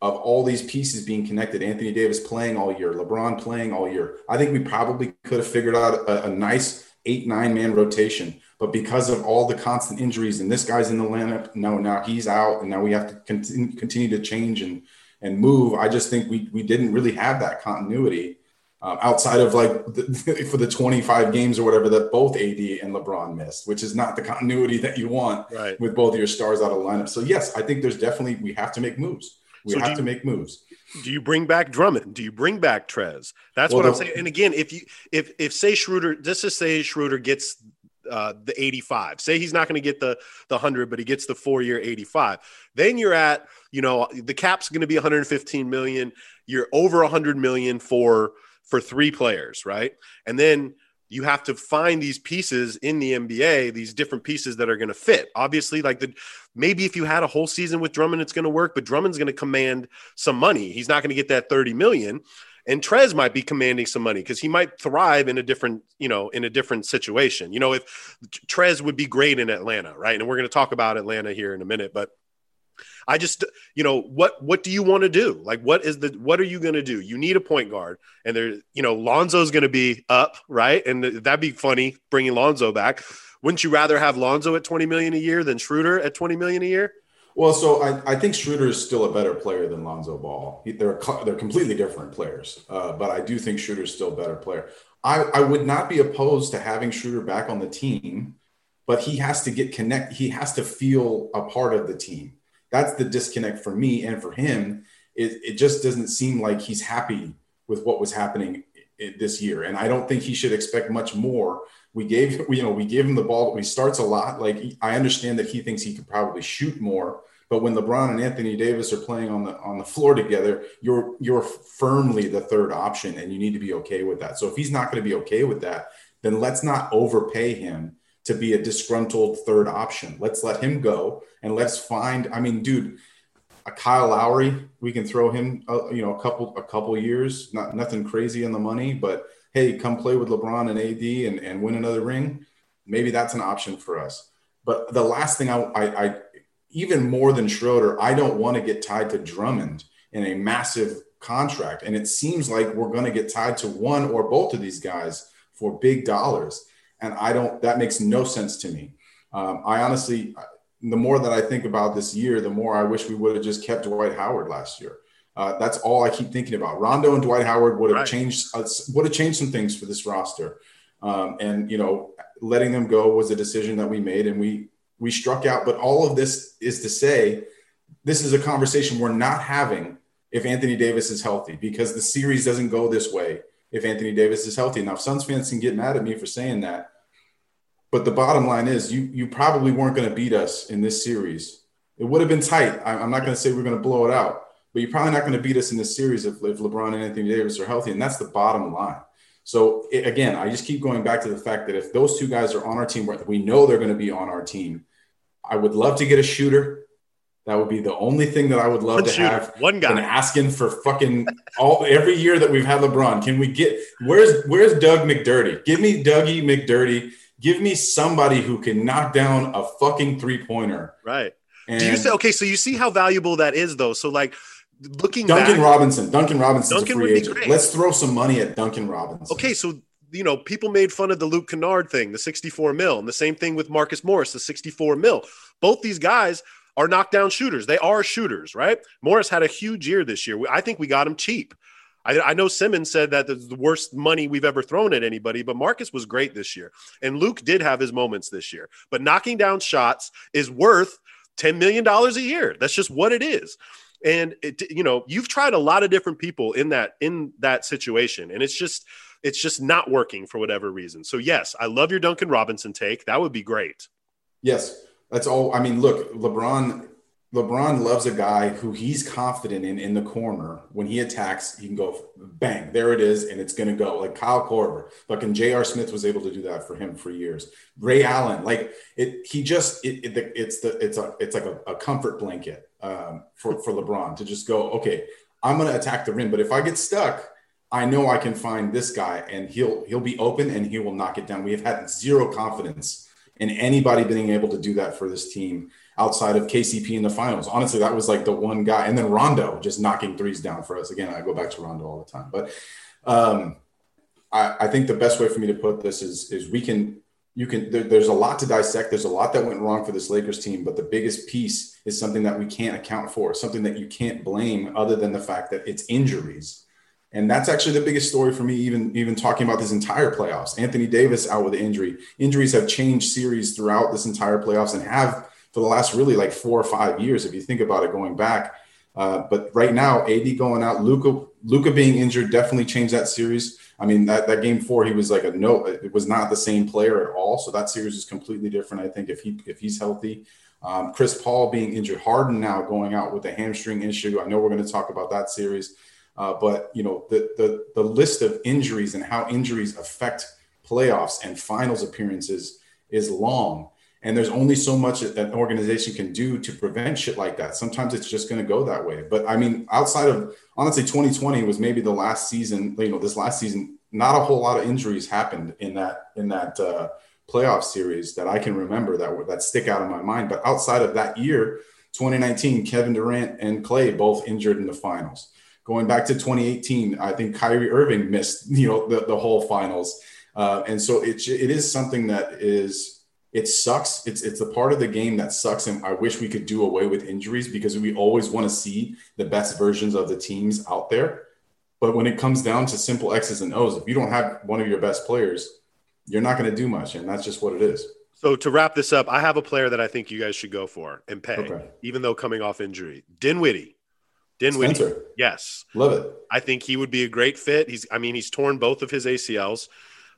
of all these pieces being connected, Anthony Davis playing all year, LeBron playing all year, I think we probably could have figured out a, a nice eight, nine man rotation. But because of all the constant injuries and this guy's in the lineup, no, now he's out, and now we have to continue, continue to change and and move. I just think we we didn't really have that continuity um, outside of like the, for the 25 games or whatever that both AD and LeBron missed, which is not the continuity that you want right. with both of your stars out of lineup. So yes, I think there's definitely we have to make moves. We so have you, to make moves. Do you bring back Drummond? Do you bring back Trez? That's well, what I'm saying. And again, if you if if say Schroeder, just to say Schroeder gets uh, the 85. Say he's not going to get the the 100, but he gets the four year 85. Then you're at you know the cap's going to be 115 million. You're over 100 million for for three players, right? And then you have to find these pieces in the NBA, these different pieces that are going to fit. Obviously, like the maybe if you had a whole season with Drummond, it's going to work, but Drummond's going to command some money. He's not going to get that 30 million. And Trez might be commanding some money because he might thrive in a different, you know, in a different situation. You know, if Trez would be great in Atlanta, right? And we're going to talk about Atlanta here in a minute, but I just, you know, what what do you want to do? Like, what is the what are you going to do? You need a point guard, and there, you know, Lonzo's going to be up, right? And that'd be funny bringing Lonzo back. Wouldn't you rather have Lonzo at twenty million a year than Schroeder at twenty million a year? Well, so I, I think Schroeder is still a better player than Lonzo Ball. They're they're completely different players, uh, but I do think Schroeder is still a better player. I, I would not be opposed to having Schroeder back on the team, but he has to get connect. He has to feel a part of the team that's the disconnect for me and for him. It, it just doesn't seem like he's happy with what was happening this year, and I don't think he should expect much more. We gave you know we gave him the ball. but He starts a lot. Like I understand that he thinks he could probably shoot more, But when LeBron and Anthony Davis are playing on the on the floor together, you're you're firmly the third option, and you need to be okay with that. So if he's not going to be okay with that, then let's not overpay him to be a disgruntled third option. Let's let him go and let's find. I mean, dude, a Kyle Lowry, we can throw him, uh, you know, a couple a couple years, not nothing crazy in the money, but hey, come play with LeBron and AD and, and win another ring. Maybe that's an option for us. But the last thing I, I, I even more than Schroeder, I don't want to get tied to Drummond in a massive contract. And it seems like we're going to get tied to one or both of these guys for big dollars. And I don't, that makes no sense to me. Um, I honestly, the more that I think about this year, the more I wish we would have just kept Dwight Howard last year. Uh, that's all I keep thinking about. Rondo and Dwight Howard would have right. changed uh, would have changed some things for this roster, um, and you know, letting them go was a decision that we made, and we we struck out. But all of this is to say, this is a conversation we're not having if Anthony Davis is healthy, because the series doesn't go this way if Anthony Davis is healthy. Now, Suns fans can get mad at me for saying that, but the bottom line is, you you probably weren't going to beat us in this series. It would have been tight. I'm not going to say we're going to blow it out but you're probably not going to beat us in this series if, if LeBron and Anthony Davis are healthy. And that's the bottom line. So it, again, I just keep going back to the fact that if those two guys are on our team, we know they're going to be on our team. I would love to get a shooter. That would be the only thing that I would love one to shooter, have. One guy and asking for fucking all every year that we've had LeBron. Can we get where's where's Doug McDirty? Give me Dougie McDirty. Give me somebody who can knock down a fucking three pointer. Right. And Do you say okay? So you see how valuable that is, though. So like looking Duncan back, Robinson. Duncan Robinson's Duncan a free agent. Let's throw some money at Duncan Robinson. Okay, so you know, people made fun of the Luke Kennard thing, the 64 mil, and the same thing with Marcus Morris, the 64 mil. Both these guys are knockdown shooters. They are shooters, right? Morris had a huge year this year. I think we got him cheap. I, I know Simmons said that the worst money we've ever thrown at anybody, but Marcus was great this year. And Luke did have his moments this year. But knocking down shots is worth $10 million a year. That's just what it is and it, you know you've tried a lot of different people in that in that situation and it's just it's just not working for whatever reason so yes i love your duncan robinson take that would be great yes that's all i mean look lebron LeBron loves a guy who he's confident in in the corner. When he attacks, he can go bang, there it is, and it's going to go. Like Kyle Korver, fucking J.R. Smith was able to do that for him for years. Ray Allen, like it, he just it, it it's the it's a it's like a, a comfort blanket um, for for LeBron to just go. Okay, I'm going to attack the rim, but if I get stuck, I know I can find this guy, and he'll he'll be open and he will knock it down. We have had zero confidence in anybody being able to do that for this team outside of KCP in the finals. Honestly, that was like the one guy. And then Rondo just knocking threes down for us. Again, I go back to Rondo all the time. But um, I, I, think the best way for me to put this is, is we can, you can, there, there's a lot to dissect. There's a lot that went wrong for this Lakers team, but the biggest piece is something that we can't account for, something that you can't blame other than the fact that it's injuries. And that's actually the biggest story for me, even, even talking about this entire playoffs. Anthony Davis out with injury. Injuries have changed series throughout this entire playoffs and have for the last really like four or five years, if you think about it going back. Uh, but right now, AD going out, luka luka being injured definitely changed that series. I mean, that, that game four, he was like a no, it was not the same player at all. So that series is completely different. I think if he if he's healthy, um, Chris Paul being injured, Harden now going out with a hamstring issue. I know we're going to talk about that series, uh, but you know the the the list of injuries and how injuries affect playoffs and finals appearances is long. And there's only so much that an organization can do to prevent shit like that. Sometimes it's just going to go that way. But I mean, outside of honestly, 2020 was maybe the last season. You know, this last season, not a whole lot of injuries happened in that in that uh, playoff series that I can remember that that stick out in my mind. But outside of that year, 2019, Kevin Durant and Clay both injured in the finals. Going back to 2018, I think Kyrie Irving missed you know the, the whole finals. Uh, and so it, it is something that is it sucks. It's it's a part of the game that sucks, and I wish we could do away with injuries because we always want to see the best versions of the teams out there. But when it comes down to simple X's and O's, if you don't have one of your best players, you're not going to do much, and that's just what it is. So to wrap this up, I have a player that I think you guys should go for and pay, okay. even though coming off injury. Dinwiddie. Dinwiddie. Spencer. Yes. Love it. I think he would be a great fit. He's I mean, he's torn both of his ACLs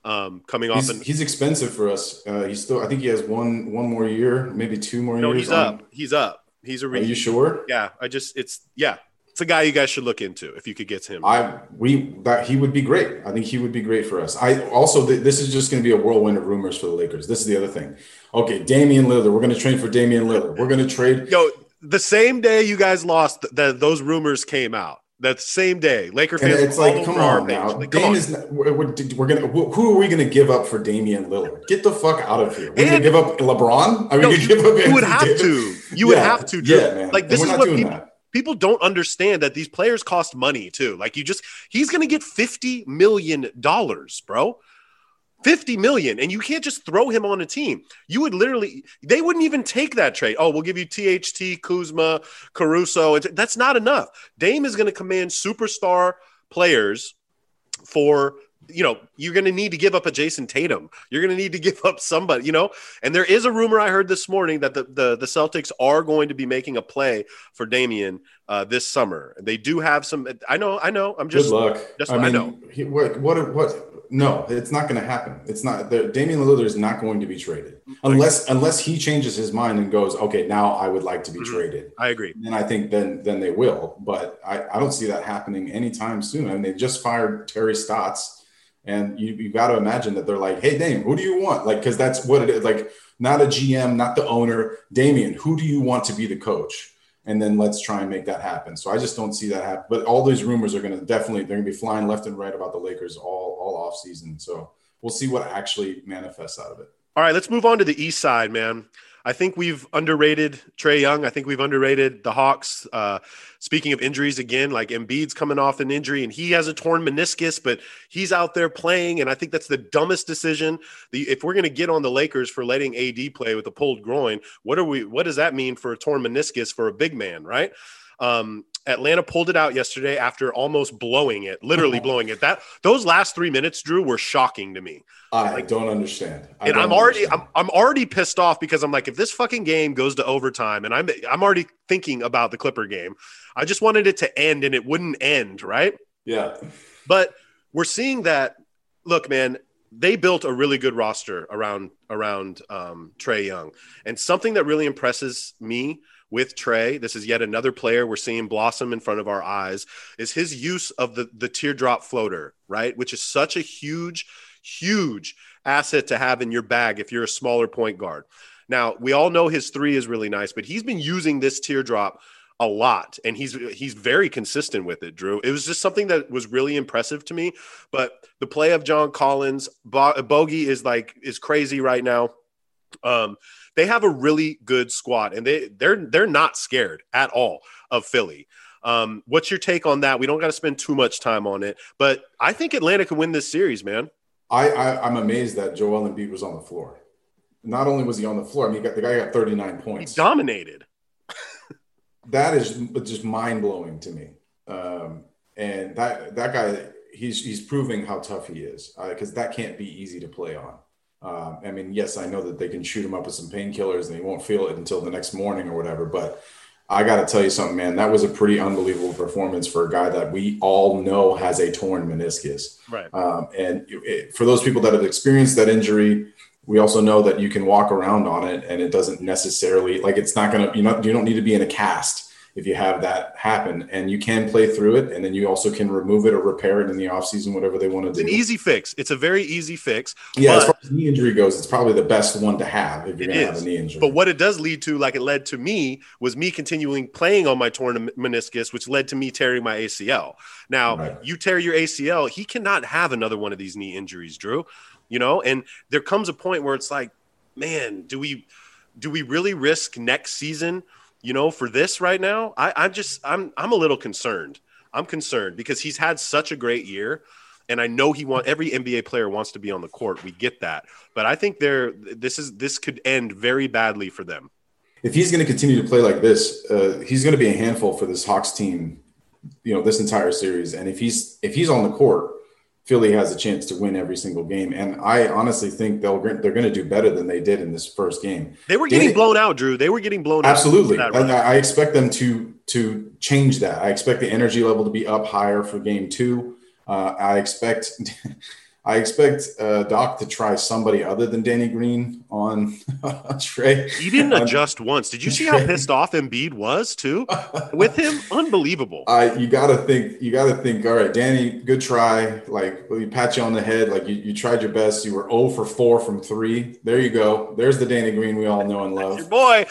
um, coming off. He's, and he's expensive for us. Uh, he's still. I think he has one one more year, maybe two more no, years. he's on. up. He's up. He's a. Re- Are you sure? Yeah, I just it's yeah, it's a guy you guys should look into if you could get him. I we that he would be great. I think he would be great for us. I also th- this is just going to be a whirlwind of rumors for the Lakers. This is the other thing. Okay, Damian Lillard. We're going to trade for Damian Lillard. We're going to trade. Yo, the same day you guys lost, that those rumors came out. That same day, Laker fans. And it's like, come on now. Like, Dame is. Not, we're, we're, gonna. Who are we gonna give up for Damian Lillard? Get the fuck out of here. We're gonna give up LeBron. I mean, no, you, give up. You would have Davis? to. You would have to. Drew. Yeah, man. Like this is what people. That people don't understand that these players cost money too. Like you just he's going to get 50 million dollars, bro. 50 million and you can't just throw him on a team. You would literally they wouldn't even take that trade. Oh, we'll give you THT, Kuzma, Caruso. That's not enough. Dame is going to command superstar players for you know, you're going to need to give up a Jayson Tatum. You're going to need to give up somebody, you know. And there is a rumor I heard this morning that the the, the Celtics are going to be making a play for Damian uh, this summer. They do have some. I know. I know. I'm just. Good luck. Just, I, mean, I know. He, what, what? What? No, it's not going to happen. It's not. The, Damian Lillard is not going to be traded unless unless he changes his mind and goes, okay, now I would like to be mm-hmm. traded. I agree. And I think then then they will. But I, I don't see that happening anytime soon. I mean, they just fired Terry Stotts and you, you got to imagine that they're like, hey, Dame, who do you want? Like, because that's what it is. Like, not a GM, not the owner. Damian, who do you want to be the coach? And then let's try and make that happen. So I just don't see that happen. But all these rumors are going to definitely, they're going to be flying left and right about the Lakers all, all off season. So we'll see what actually manifests out of it. All right, let's move on to the East side, man. I think we've underrated Trae Young. I think we've underrated the Hawks. Uh, speaking of injuries again, like Embiid's coming off an injury and he has a torn meniscus, but he's out there playing. And I think that's the dumbest decision. The, if we're going to get on the Lakers for letting AD play with a pulled groin, what are we? What does that mean for a torn meniscus for a big man, right? Um, Atlanta pulled it out yesterday after almost blowing it, literally blowing it. That those last three minutes, Drew, were shocking to me. I like, don't understand. I and don't I'm already I'm, I'm already pissed off because I'm like, if this fucking game goes to overtime, and I'm I'm already thinking about the Clipper game. I just wanted it to end, and it wouldn't end, right? Yeah. But we're seeing that. Look, man, they built a really good roster around around um, Trae Young, and something that really impresses me with Trae, this is yet another player we're seeing blossom in front of our eyes, is his use of the, the teardrop floater, right? Which is such a huge, huge asset to have in your bag if you're a smaller point guard. Now, we all know his three is really nice, but he's been using this teardrop a lot and he's he's very consistent with it drew it was just something that was really impressive to me but the play of john collins Bo- bogey is like is crazy right now um they have a really good squad, and they they're they're not scared at all of Philly. Um, what's your take on that? We don't got to spend too much time on it, but I think Atlanta can win this series, man. I, I am amazed that Joel Embiid was on the floor. Not only was he on the floor, I mean, got, the guy got 39 points. He dominated. that is just mind blowing to me. Um, and that that guy, he's he's proving how tough he is because uh, that can't be easy to play on. Um, I mean, yes, I know that they can shoot him up with some painkillers and he won't feel it until the next morning or whatever. But I got to tell you something, man. That was a pretty unbelievable performance for a guy that we all know has a torn meniscus. Right. Um, and it, for those people that have experienced that injury, we also know that you can walk around on it and it doesn't necessarily like it's not going to you know you don't need to be in a cast if you have that happen. And you can play through it and then you also can remove it or repair it in the offseason whatever they want to it's do. it's an easy fix. It's a very easy fix yeah as far as knee injury goes it's probably the best one to have if you're going to have a knee injury. But what it does lead to like it led to me was me continuing playing on my torn meniscus which led to me tearing my acl now right. you tear your acl he cannot have another one of these knee injuries drew you know? And there comes a point where it's like man do we do we really risk next season you know, for this right now, I, I'm just I'm I'm a little concerned. I'm concerned because he's had such a great year. And I know he want every NBA player wants to be on the court. We get that. But I think they're this is this could end very badly for them. If he's going to continue to play like this, uh, he's going to be a handful for this Hawks team, you know, this entire series. And if he's if he's on the court, Philly has a chance to win every single game, and I honestly think they'll they're going to do better than they did in this first game. They were getting blown out, Drew. They were getting blown absolutely. out. Absolutely, I, I expect them to to change that. I expect the energy level to be up higher for game two. Uh, I expect I expect uh, Doc to try somebody other than Danny Green on Trae. He didn't adjust once. Did you see how pissed off Embiid was too with him? Unbelievable. I you got to think. You got to think. All right, Danny, good try. Like we pat you on the head. Like you, you tried your best. You were 0 for 4 from three. There you go. There's the Danny Green we all know and love. Your boy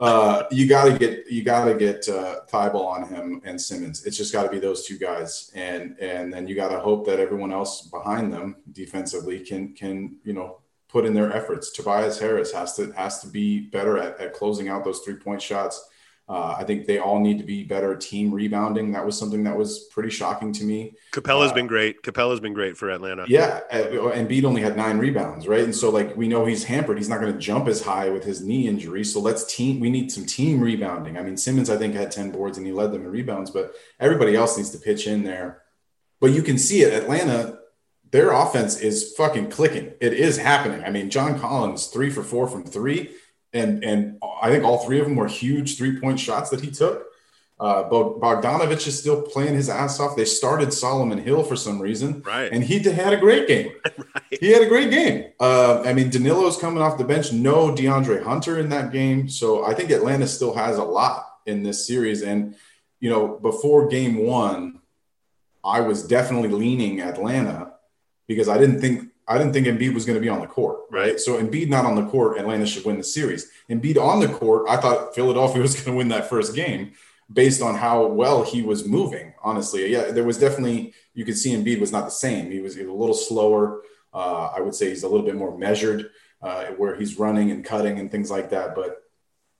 uh, you got to get you got to get uh, Thybulle on him and Simmons. It's just got to be those two guys, and and then you got to hope that everyone else behind them defensively can can you know put in their efforts. Tobias Harris has to has to be better at, at closing out those three point shots. Uh, I think they all need to be better team rebounding. That was something that was pretty shocking to me. Capela's uh, been great. Capela's been great for Atlanta. Yeah, and Embiid only had nine rebounds, right? And so like we know he's hampered. He's not going to jump as high with his knee injury. So let's team. We need some team rebounding. I mean, Simmons I think had ten boards and he led them in rebounds, but everybody else needs to pitch in there. But you can see it. Atlanta, their offense is fucking clicking. It is happening. I mean, John Collins three for four from three and and I think all three of them were huge three point shots that he took. Uh, Bogdanovich is still playing his ass off. They started Solomon Hill for some reason, right? And he had a great game. right. He had a great game. Uh, I mean, Danilo's coming off the bench. No DeAndre Hunter in that game, so I think Atlanta still has a lot in this series. And you know, before Game One, I was definitely leaning Atlanta because I didn't think I didn't think Embiid was going to be on the court, right? So Embiid not on the court, Atlanta should win the series. Embiid on the court, I thought Philadelphia was going to win that first game based on how well he was moving. Honestly, yeah, there was definitely you could see Embiid was not the same. He was, he was a little slower. Uh, I would say he's a little bit more measured uh, where he's running and cutting and things like that. But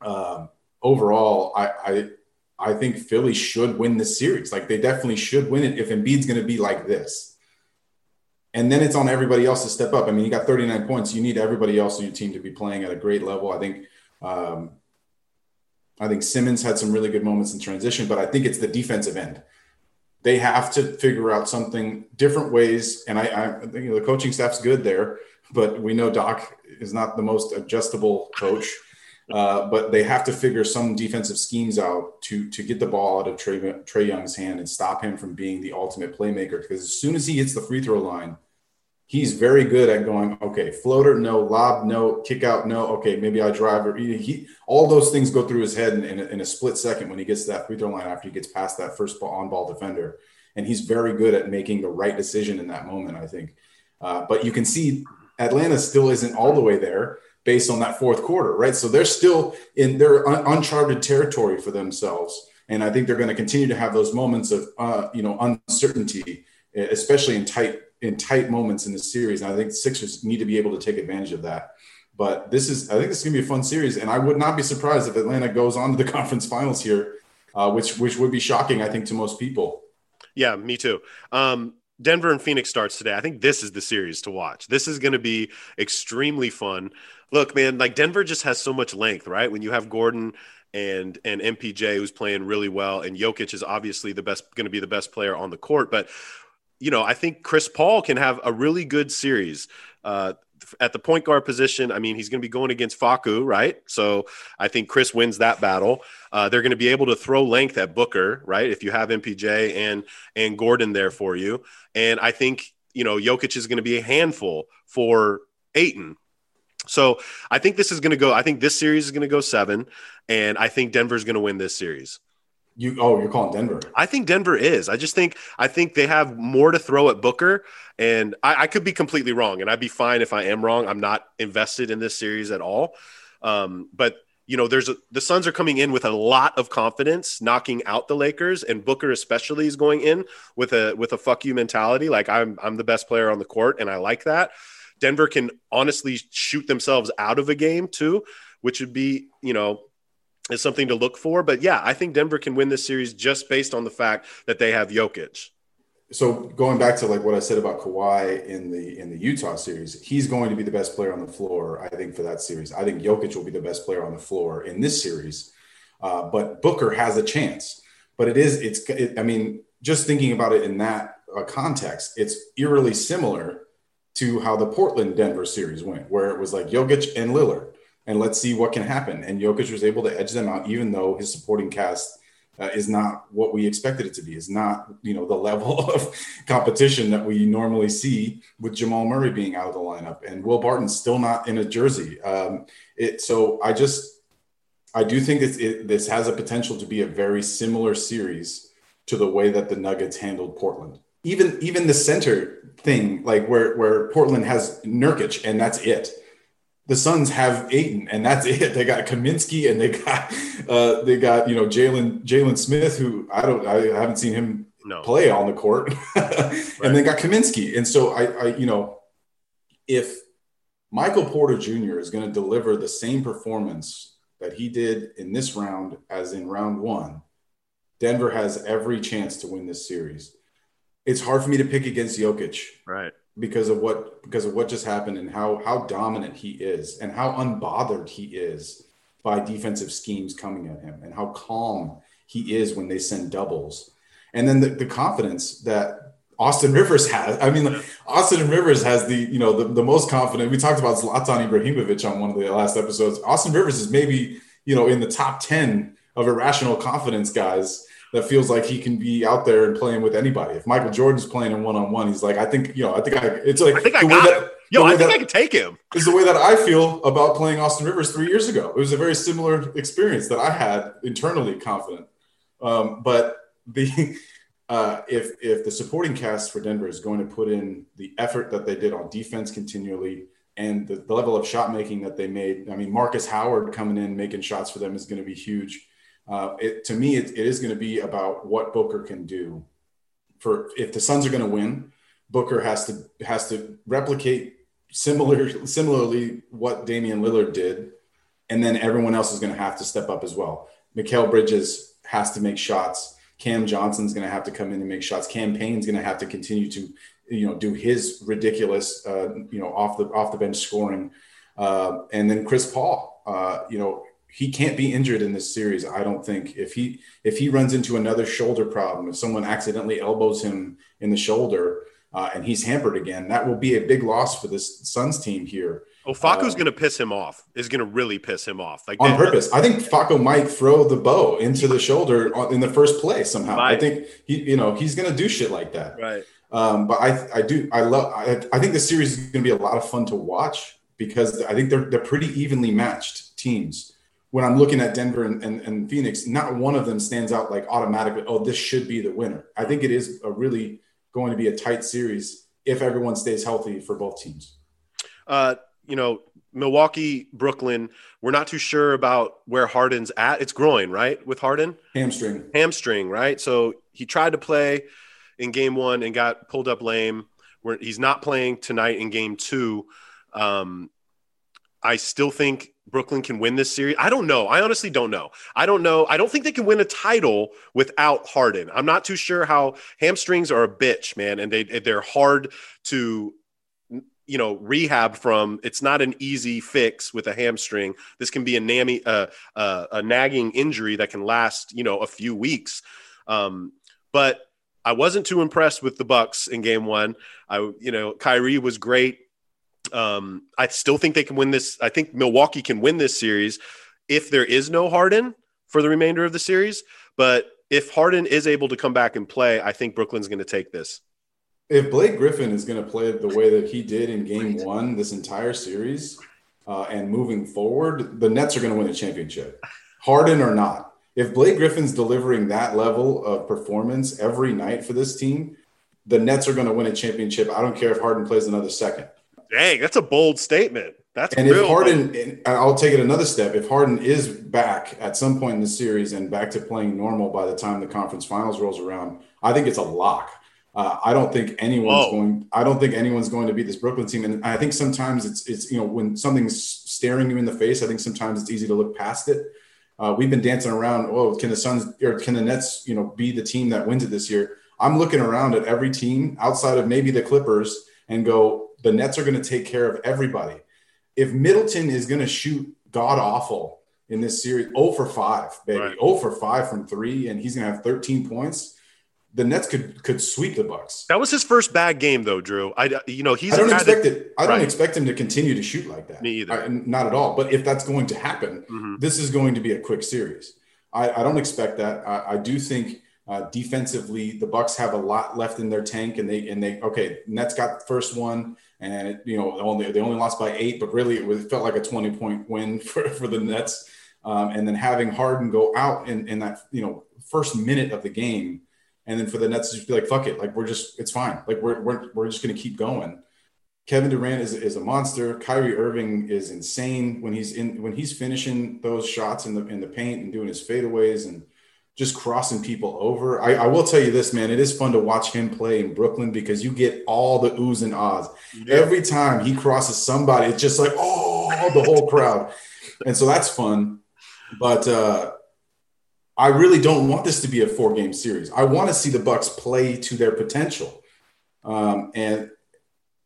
um, overall, I, I I think Philly should win this series. Like they definitely should win it if Embiid's going to be like this and then it's on everybody else to step up. I mean, you got 39 points. You need everybody else on your team to be playing at a great level. I think, um, I think Simmons had some really good moments in transition, but I think it's the defensive end. They have to figure out something different ways. And I, I know, the coaching staff's good there, but we know Doc is not the most adjustable coach. Uh, but they have to figure some defensive schemes out to to get the ball out of Trey, Trae Young's hand and stop him from being the ultimate playmaker. Because as soon as he hits the free throw line, he's very good at going, okay, floater, no, lob, no, kick out, no, okay, maybe I drive. Or he, he all those things go through his head in, in, a, in, a, split second when he gets to that free throw line after he gets past that first on ball defender. And he's very good at making the right decision in that moment, I think. Uh, but you can see Atlanta still isn't all the way there based on that fourth quarter, right? So they're still in their un- uncharted territory for themselves, and I think they're going to continue to have those moments of uh, you know uncertainty, especially in tight in tight moments in the series. And I think Sixers need to be able to take advantage of that. But this is, I think this is going to be a fun series, and I would not be surprised if Atlanta goes on to the conference finals here, uh, which which would be shocking, I think, to most people. Yeah, me too. Um, Denver and Phoenix starts today. I think this is the series to watch. This is going to be extremely fun. Look, man, like Denver just has so much length, right? When you have Gordon and and MPJ who's playing really well, and Jokic is obviously the best, going to be the best player on the court. But you know, I think Chris Paul can have a really good series. Uh, at the point guard position, I mean, he's going to be going against Facu, right? So I think Chris wins that battle. Uh, they're going to be able to throw length at Booker, right? If you have MPJ and and Gordon there for you, and I think you know Jokic is going to be a handful for Ayton. So I think this is going to go. I think this series is going to go seven, and I think Denver's going to win this series. You oh, you're calling Denver. I think Denver is. I just think I think they have more to throw at Booker, and I, I could be completely wrong, and I'd be fine if I am wrong. I'm not invested in this series at all. Um, but you know, there's a, the Suns are coming in with a lot of confidence, knocking out the Lakers, and Booker especially is going in with a with a fuck you mentality. Like I'm I'm the best player on the court, and I like that. Denver can honestly shoot themselves out of a game too, which would be you know is something to look for. But yeah, I think Denver can win this series just based on the fact that they have Jokic. So going back to like what I said about Kawhi in the in the Utah series, he's going to be the best player on the floor. I think for that series, I think Jokic will be the best player on the floor in this series. Uh, but Booker has a chance. But it is it's it, I mean just thinking about it in that uh, context, it's eerily similar to how the Portland Denver series went, where it was like Jokic and Lillard and let's see what can happen. And Jokic was able to edge them out, even though his supporting cast uh, is not what we expected it to be. Is not you know the level of competition that we normally see with Jamal Murray being out of the lineup and Will Barton's still not in a jersey. Um, it so I just I do think that it, this has a potential to be a very similar series to the way that the Nuggets handled Portland. Even even the center thing, like where where Portland has Nurkic and that's it the Suns have Ayton, and that's it. They got Kaminsky, and they got uh, they got you know Jalen Jalen Smith, who I don't I haven't seen him no. play on the court, right. and they got Kaminsky, and so I, I you know if Michael Porter Jr. is going to deliver the same performance that he did in this round as in round one, Denver has every chance to win this series. It's hard for me to pick against Jokic, right? because of what because of what just happened and how how dominant he is and how unbothered he is by defensive schemes coming at him and how calm he is when they send doubles and then the, the confidence that Austin Rivers has. I mean, Austin Rivers has the you know the, the most confident. We talked about Zlatan Ibrahimovic on one of the last episodes. Austin Rivers is maybe you know in the top ten of irrational confidence guys that feels like he can be out there and playing with anybody. If Michael Jordan's playing in one on one, he's like, I think, you know, I think I, it's like, I think I got that, him. Yo, I think that, I can take him. Is the way that I feel about playing Austin Rivers three years ago. It was a very similar experience that I had internally confident. Um, but the, uh, if, if the supporting cast for Denver is going to put in the effort that they did on defense continually and the, the level of shot making that they made, I mean, Markus Howard coming in, making shots for them is going to be huge uh, it, to me, it, it is going to be about what Booker can do. For if the Suns are going to win, Booker has to has to replicate similar similarly what Damian Lillard did, and then everyone else is going to have to step up as well. Mikal Bridges has to make shots. Cam Johnson's going to have to come in and make shots. Cam Payne's going to have to continue to, you know, do his ridiculous, uh, you know, off the off the bench scoring, uh, and then Chris Paul, uh, you know, he can't be injured in this series. I don't think if he if he runs into another shoulder problem, if someone accidentally elbows him in the shoulder uh, and he's hampered again, that will be a big loss for this Suns team here. Oh, Facu's uh, going to piss him off. Is going to really piss him off, like on purpose. I think Facu might throw the bow into the shoulder in the first place somehow. Right. I think he, you know, he's going to do shit like that. Right. Um, but I, I do, I love. I, I think the series is going to be a lot of fun to watch because I think they're they're pretty evenly matched teams when I'm looking at Denver and, and, and, Phoenix, not one of them stands out like automatically, oh, this should be the winner. I think it is a really going to be a tight series if everyone stays healthy for both teams. Uh, you know, Milwaukee, Brooklyn, we're not too sure about where Harden's at. It's groin, right? With Harden? Hamstring. Hamstring, right? So he tried to play in game one and got pulled up lame. Where he's not playing tonight in game two. Um, I still think Brooklyn can win this series? I don't know. I honestly don't know. I don't know. I don't think they can win a title without Harden. I'm not too sure how hamstrings are a bitch, man, and they they're hard to you know rehab from. It's not an easy fix with a hamstring. This can be a nammy, uh, uh, a nagging injury that can last you know a few weeks. Um, but I wasn't too impressed with the Bucks in Game One. I you know Kyrie was great. Um, I still think they can win this. I think Milwaukee can win this series if there is no Harden for the remainder of the series. But if Harden is able to come back and play, I think Brooklyn's going to take this. If Blake Griffin is going to play the way that he did in Game One this entire series, uh, and moving forward, the Nets are going to win the championship, Harden or not. If Blake Griffin's delivering that level of performance every night for this team, the Nets are going to win a championship. I don't care if Harden plays another second. Dang, that's a bold statement. That's and if Harden, and I'll take it another step. If Harden is back at some point in the series and back to playing normal by the time the conference finals rolls around, I think it's a lock. Uh, I don't think anyone's Whoa. going. I don't think anyone's going to beat this Brooklyn team. And I think sometimes it's it's you know when something's staring you in the face, I think sometimes it's easy to look past it. Uh, we've been dancing around. Oh, can the Suns or can the Nets you know be the team that wins it this year? I'm looking around at every team outside of maybe the Clippers and go, the Nets are going to take care of everybody. If Middleton is going to shoot god awful in this series, 0 for 5, baby, right. 0 for 5 from three, and he's going to have 13 points. The Nets could could sweep the Bucks. That was his first bad game, though, Drew. I you know he's. I don't expect it. I don't expect him to continue to shoot like that. Me either. I, not at all. But if that's going to happen, mm-hmm. this is going to be a quick series. I, I don't expect that. I, I do think uh, defensively, the Bucks have a lot left in their tank, and they and they okay. Nets got the first one, and it, you know only they only lost by eight, but really it, was, it felt like a twenty point win for, for the Nets. Um, and then having Harden go out in, in that you know first minute of the game, and then for the Nets to just be like fuck it, like we're just it's fine, like we're we're, we're just going to keep going. Kevin Durant is, is a monster. Kyrie Irving is insane when he's in when he's finishing those shots in the in the paint and doing his fadeaways and just crossing people over. I, I, will tell you this, man. It is fun to watch him play in Brooklyn because you get all the oohs and ahs. Yeah. Every time he crosses somebody, it's just like, oh, the whole crowd. And so that's fun. But uh, I really don't want this to be a four game series. I want to see the Bucks play to their potential. Um, and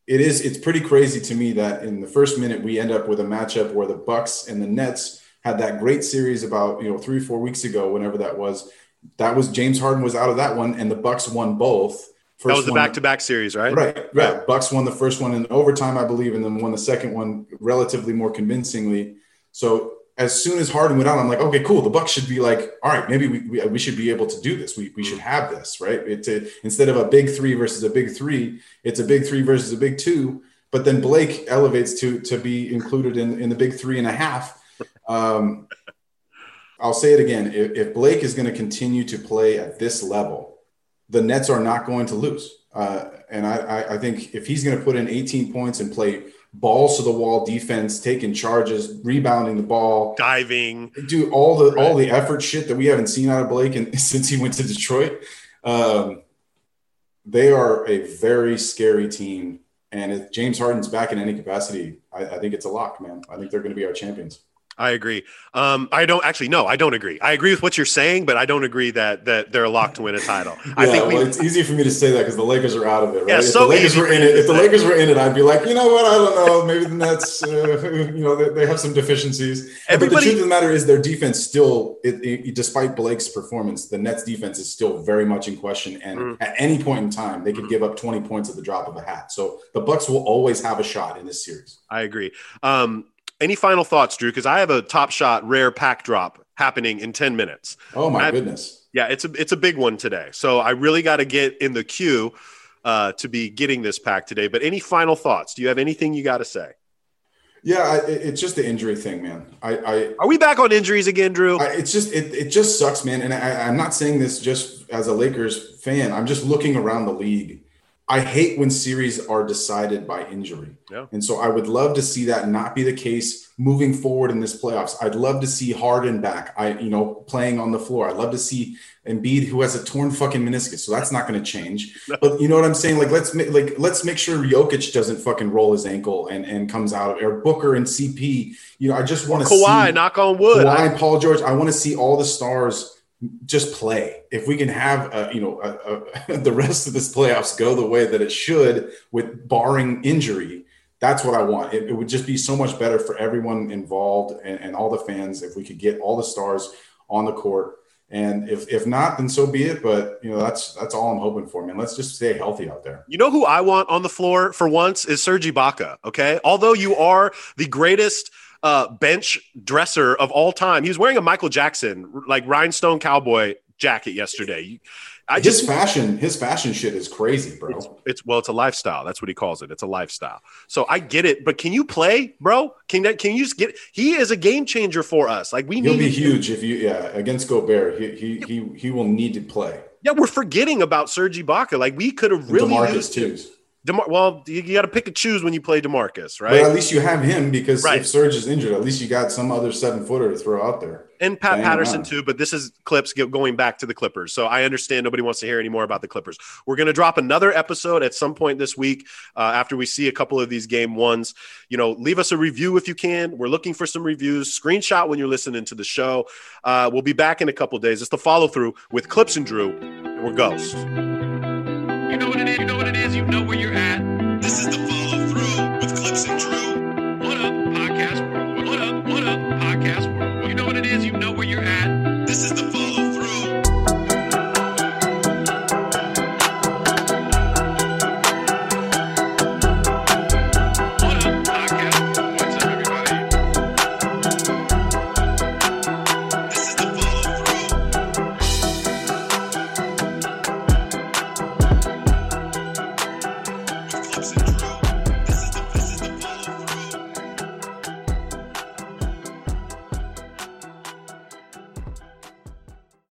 it is it's pretty crazy to me that in the first minute we end up with a matchup where the Bucks and the Nets had that great series about you know three four weeks ago, whenever that was. That was James Harden was out of that one, and the Bucks won both. First that was the back-to-back series, right? Right, right. Yeah. Bucks won the first one in overtime, I believe, and then won the second one relatively more convincingly. So as soon as Harden went out, I'm like, okay, cool. The Bucks should be like, all right, maybe we, we, we should be able to do this. We, we should have this, right? It's a, instead of a big three versus a big three, it's a big three versus a big two. But then Blake elevates to to be included in, in the big three and a half. Um, I'll say it again. If, if Blake is going to continue to play at this level, the Nets are not going to lose. Uh, and I, I think if he's going to put in 18 points and play balls to the wall defense, taking charges, rebounding the ball, diving, do all the right. all the effort shit that we haven't seen out of Blake and since he went to Detroit. Um, they are a very scary team, and if James Harden's back in any capacity, I, I think it's a lock, man. I think they're going to be our champions. I agree. Um, I don't actually no, I don't agree. I agree with what you're saying, but I don't agree that that they're locked to win a title. yeah, I think we, well, it's easy for me to say that because the Lakers are out of it, right? Yeah, if so the Lakers were in it, if the Lakers were in it, I'd be like, you know what? I don't know. Maybe the Nets, uh, you know, they, they, have some deficiencies. Everybody, but the truth of the matter is, their defense still, it, it, despite Blake's performance, the Nets defense is still very much in question. And mm. at any point in time, they could mm. give up 20 points at the drop of a hat. So the Bucks will always have a shot in this series. I agree. Um, any final thoughts, Drew? Because I have a top shot rare pack drop happening in 10 minutes. Oh my goodness. Yeah, it's a it's a big one today. So I really got to get in the queue uh, to be getting this pack today. But any final thoughts? Do you have anything you got to say? Yeah, I, it's just the injury thing, man. I, I, are we back on injuries again, Drew? I, it's just it, it just sucks, man. And I, I'm not saying this just as a Lakers fan. I'm just looking around the league I hate when series are decided by injury. Yeah. And so I would love to see that not be the case moving forward in this playoffs. I'd love to see Harden back. I, you know, playing on the floor. I'd love to see Embiid who has a torn fucking meniscus. So that's not going to change. No. But you know what I'm saying? Like let's make like let's make sure Jokic doesn't fucking roll his ankle and and comes out or Booker and CP. You know, I just want to see Kawhi knock on wood. Kawhi and Paul George. I want to see all the stars just play. If we can have, uh, you know, uh, uh, the rest of this playoffs go the way that it should, with barring injury, that's what I want. It, it would just be so much better for everyone involved and, and, all the fans if we could get all the stars on the court. And if if not, then so be it. But you know, that's that's all I'm hoping for, man. Let's just stay healthy out there. You know who I want on the floor for once is Serge Ibaka. Okay, although you are the greatest uh, bench dresser of all time. He was wearing a Michael Jackson like rhinestone cowboy jacket yesterday. I his just, fashion, his fashion shit is crazy, bro. It's, it's, well, it's a lifestyle. That's what he calls it. It's a lifestyle. So I get it, but can you play, bro? Can that? Can you just get? He is a game changer for us. Like we He'll need. He'll be huge if you yeah against Gobert. He he he he will need to play. Yeah, we're forgetting about Serge Ibaka. Like we could have really DeMarcus used too. DeMar- well, you, you got to pick and choose when you play Demarcus, right? But at least you have him because right. if Serge is injured, at least you got some other seven footer to throw out there. And Pat Patterson too, but this is Clipps going back to the Clippers. So I understand nobody wants to hear any more about the Clippers. We're going to drop another episode at some point this week uh, after we see a couple of these game ones. You know, leave us a review if you can. We're looking for some reviews. Screenshot when you're listening to the show. Uh, we'll be back in a couple days. It's the follow through with Clipps and Drew. And we're Ghost. You know what it is. You know what it is. You know where you're at. This is the follow through with Clipps and Drew. What up, podcast world? What up, what up, podcast world? You know what it is. You know where you're at. This is the